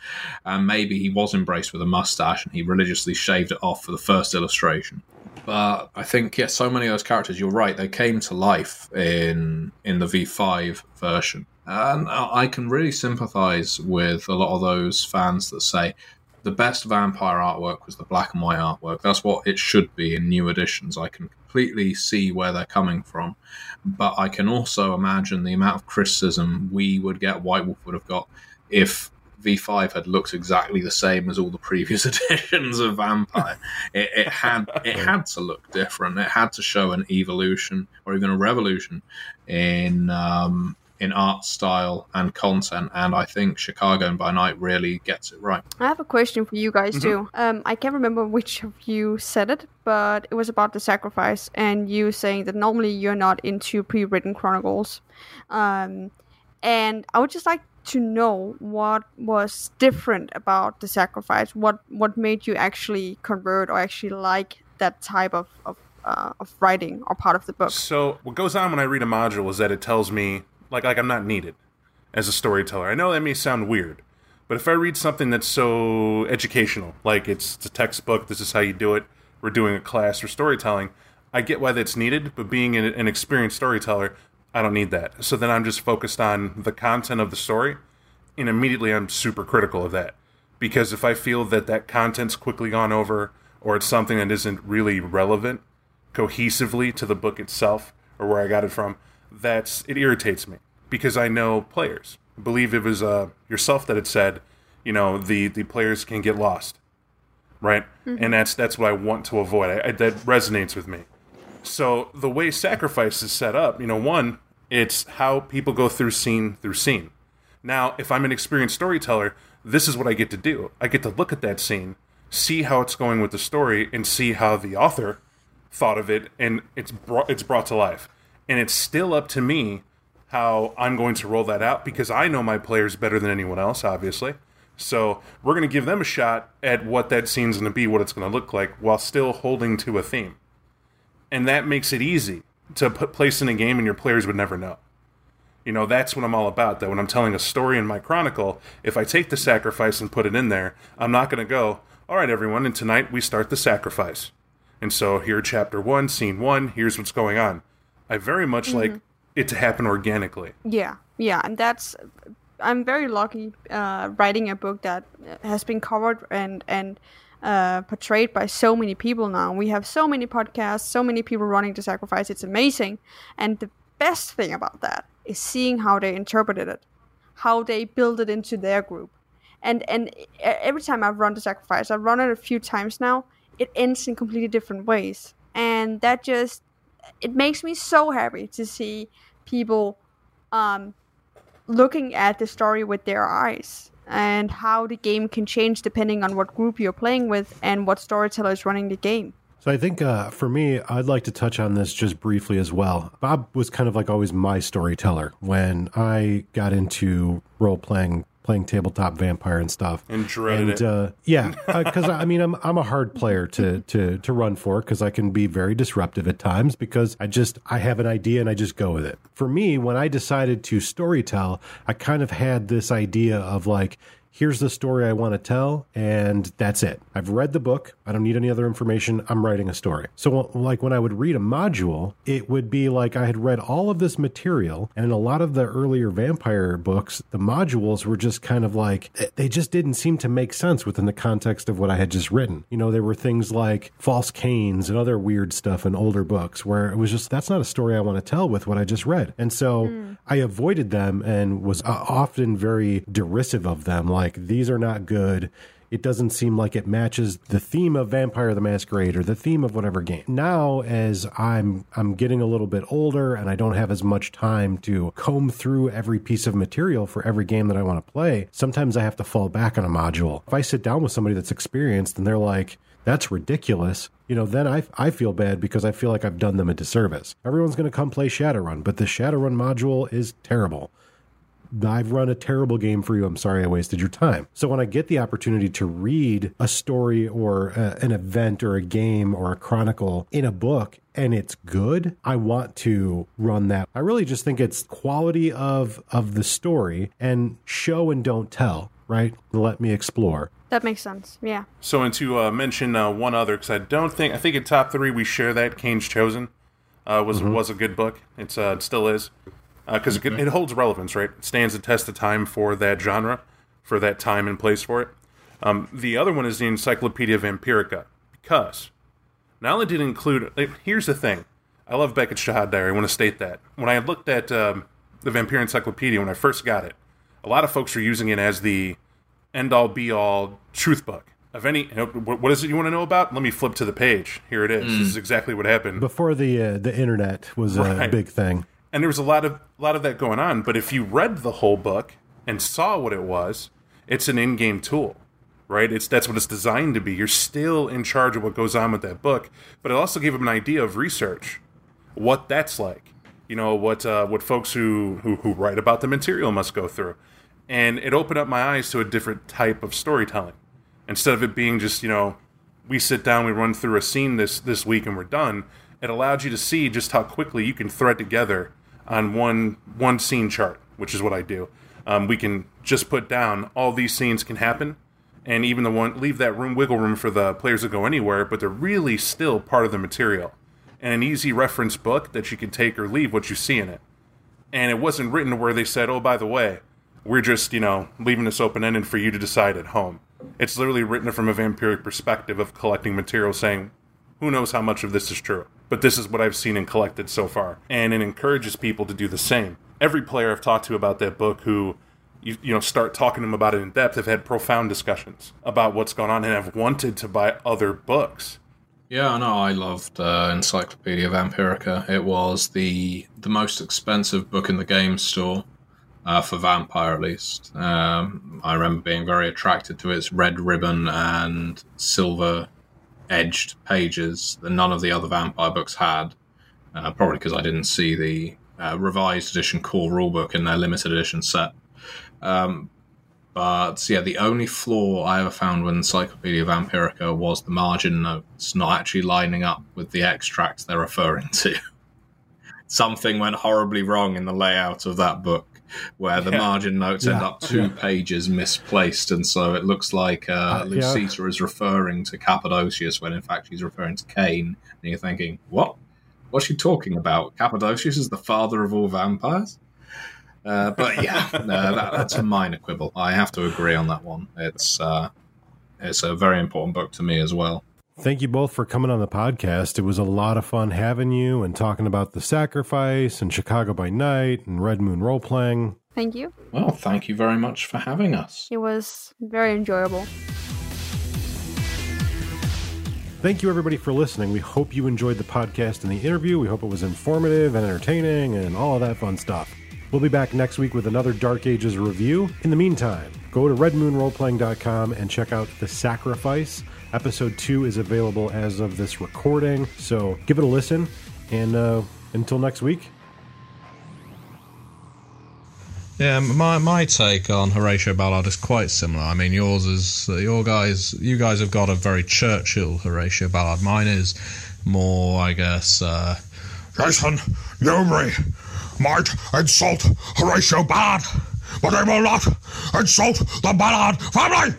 And maybe he was embraced with a mustache and he religiously shaved it off for the first illustration. But I think yeah, so many of those characters, you're right, they came to life in in the V5 version. And I can really sympathize with a lot of those fans that say the best vampire artwork was the black and white artwork. That's what it should be in new editions. I can completely see where they're coming from but I can also imagine the amount of criticism we would get, White Wolf would have got, if V5 had looked exactly the same as all the previous editions of Vampire. it, it, had it had to look different. It had to show an evolution or even a revolution in um, in art style and content. And I think Chicago and by Night really gets it right. I have a question for you guys mm-hmm. too. Um, I can't remember which of you said it, but it was about the sacrifice and you saying that normally you're not into pre-written chronicles. Um, and I would just like to know what was different about the sacrifice. What what made you actually convert or actually like that type of, of uh, of writing or part of the book. So what goes on when I read a module is that it tells me like like I'm not needed as a storyteller. I know that may sound weird, but if I read something that's so educational, like it's, it's a textbook, this is how you do it, we're doing a class for storytelling, I get why that's needed. But being an, an experienced storyteller, I don't need that. So then I'm just focused on the content of the story, and immediately I'm super critical of that because if I feel that that content's quickly gone over or it's something that isn't really relevant cohesively to the book itself or where I got it from, that's it irritates me because I know players. I believe it was uh, yourself that had said, you know, the the players can get lost, right? Mm-hmm. And that's that's what I want to avoid. I, I, that resonates with me. So the way sacrifice is set up, you know, one, it's how people go through scene through scene. Now, if I'm an experienced storyteller, this is what I get to do. I get to look at that scene, see how it's going with the story, and see how the author thought of it, and it's brought it's brought to life and it's still up to me how I'm going to roll that out because I know my players better than anyone else, obviously. So we're going to give them a shot at what that scene's going to be, what it's going to look like, while still holding to a theme. And that makes it easy to put place in a game and your players would never know. You know, that's what I'm all about. That when I'm telling a story in my chronicle, if I take the sacrifice and put it in there, I'm not going to go, all right, everyone, and tonight we start the sacrifice. And so here, chapter one, scene one, here's what's going on. I very much mm-hmm. like it to happen organically. Yeah, yeah, and that's I'm very lucky uh, writing a book that has been covered and and uh, portrayed by so many people now. We have so many podcasts, so many people running the sacrifice. It's amazing, and the best thing about that is seeing how they interpreted it, how they build it into their group, and and every time I've run the sacrifice, I've run it a few times now. It ends in completely different ways, and that just it makes me so happy to see people um, looking at the story with their eyes and how the game can change depending on what group you're playing with and what storyteller is running the game. So I think uh, for me, I'd like to touch on this just briefly as well. Bob was kind of like always my storyteller when I got into role playing playing tabletop vampire and stuff. And dreaded and it. uh, yeah, because I mean, I'm I'm a hard player to to to run for because I can be very disruptive at times because I just I have an idea and I just go with it. For me, when I decided to storytell, I kind of had this idea of like here's the story I want to tell, and that's it. I've read the book. I don't need any other information. I'm writing a story. So, like, when I would read a module, it would be like I had read all of this material, and in a lot of the earlier vampire books, the modules were just kind of like, they just didn't seem to make sense within the context of what I had just written. You know, there were things like false Caines and other weird stuff in older books where it was just, that's not a story I want to tell with what I just read. And so mm. I avoided them and was uh, often very derisive of them. Like, like these are not good. It doesn't seem like it matches the theme of Vampire the Masquerade or the theme of whatever game. Now, as I'm I'm getting a little bit older and I don't have as much time to comb through every piece of material for every game that I want to play, sometimes I have to fall back on a module. If I sit down with somebody that's experienced and they're like, that's ridiculous. You know, then I, I feel bad because I feel like I've done them a disservice. Everyone's going to come play Shadowrun, but the Shadowrun module is terrible. I've run a terrible game for you. I'm sorry I wasted your time. So when I get the opportunity to read a story or a, an event or a game or a chronicle in a book and it's good, I want to run that. I really just think it's quality of of the story and show and don't tell, right? Let me explore. That makes sense. Yeah. So, and to uh, mention uh, one other, because I don't think I think in top three we share that Caine's Chosen uh, was mm-hmm. was a good book. It's uh, it still is because uh, mm-hmm. it, it, holds relevance, right? It stands the test of time for that genre, for that time and place for it. Um, the other one is the Encyclopedia Vampirica, because not only did it include. Like, here's the thing I love Beckett's Jyhad Diary. I want to state that. When I looked at um, the Vampire Encyclopedia when I first got it, a lot of folks are using it as the end all be all truth book of any what is it you want to know about let me flip to the page here it is mm. this is exactly what happened before the uh, the internet was right. a big thing and there was a lot of a lot of that going on. But if you read the whole book and saw what it was, it's an in-game tool, right? It's that's what it's designed to be. You're still in charge of what goes on with that book, but it also gave them an idea of research, what that's like. You know what uh, what folks who, who who write about the material must go through, and it opened up my eyes to a different type of storytelling. Instead of it being just you know we sit down, we run through a scene this this week and we're done. It allowed you to see just how quickly you can thread together on one one scene chart, which is what I do. Um, we can just put down all these scenes can happen, and even the one leave that room wiggle room for the players to go anywhere, but they're really still part of the material, and an easy reference book that you can take or leave what you see in it. And it wasn't written where they said, "Oh, by the way, we're just you know leaving this open ended for you to decide at home." It's literally written from a vampiric perspective of collecting material, saying, "Who knows how much of this is true." But this is what I've seen and collected so far. And it encourages people to do the same. Every player I've talked to about that book who you, you know start talking to them about it in depth have had profound discussions about what's gone on and have wanted to buy other books. Yeah, no, I loved uh, Encyclopedia Vampirica. It was the the most expensive book in the game store. Uh, for Vampire, at least. Um, I remember being very attracted to its red ribbon and silver edged pages that none of the other vampire books had. Uh, probably because I didn't see the uh, revised edition core rulebook in their limited edition set. Um, but yeah, the only flaw I ever found with Encyclopedia Vampirica was the margin notes not actually lining up with the extracts they're referring to. Something went horribly wrong in the layout of that book where the yeah. margin notes yeah. end up two pages misplaced, and so it looks like uh, uh, Lucita is referring to Cappadocius when in fact she's referring to Caine, and you're thinking, what? What's she talking about? Cappadocius is the father of all vampires? Uh, but yeah, that, that's a minor quibble. I have to agree on that one. It's uh, it's a very important book to me as well. Thank you both for coming on the podcast. It was a lot of fun having you and talking about the sacrifice and Chicago by Night and Red Moon role playing. Thank you. Well, thank you very much for having us. It was very enjoyable. Thank you, everybody, for listening. We hope you enjoyed the podcast and the interview. We hope it was informative and entertaining and all of that fun stuff. We'll be back next week with another Dark Ages review. In the meantime, go to redmoonroleplaying.com and check out The Sacrifice Episode 2 is available as of this recording, so give it a listen. And uh, until next week, Yeah, my my take on Horatio Ballard is quite similar. I mean, yours is your guys. You guys have got a very Churchill Horatio Ballard. Mine is more, I guess. Uh, Jason Newbury might insult Horatio Ballard, but they will not insult the Ballard family.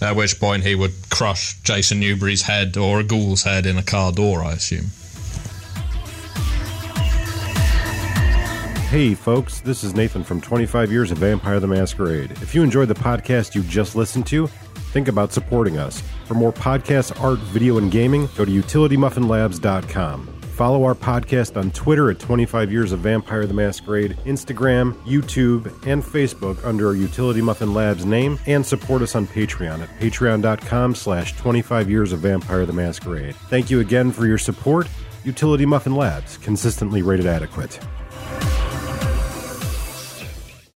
At which point he would crush Jason Newbury's head or a ghoul's head in a car door, I assume. Hey, folks, this is Nathan from 25 Years of Vampire the Masquerade. If you enjoyed the podcast you just listened to, think about supporting us. For more podcasts, art, video, and gaming, go to utilitymuffinlabs.com. Follow our podcast on Twitter at 25 Years of Vampire the Masquerade, Instagram, YouTube, and Facebook under our Utility Muffin Labs name, and support us on Patreon at patreon.com slash 25 Years of Vampire the Masquerade. Thank you again for your support. Utility Muffin Labs, consistently rated adequate.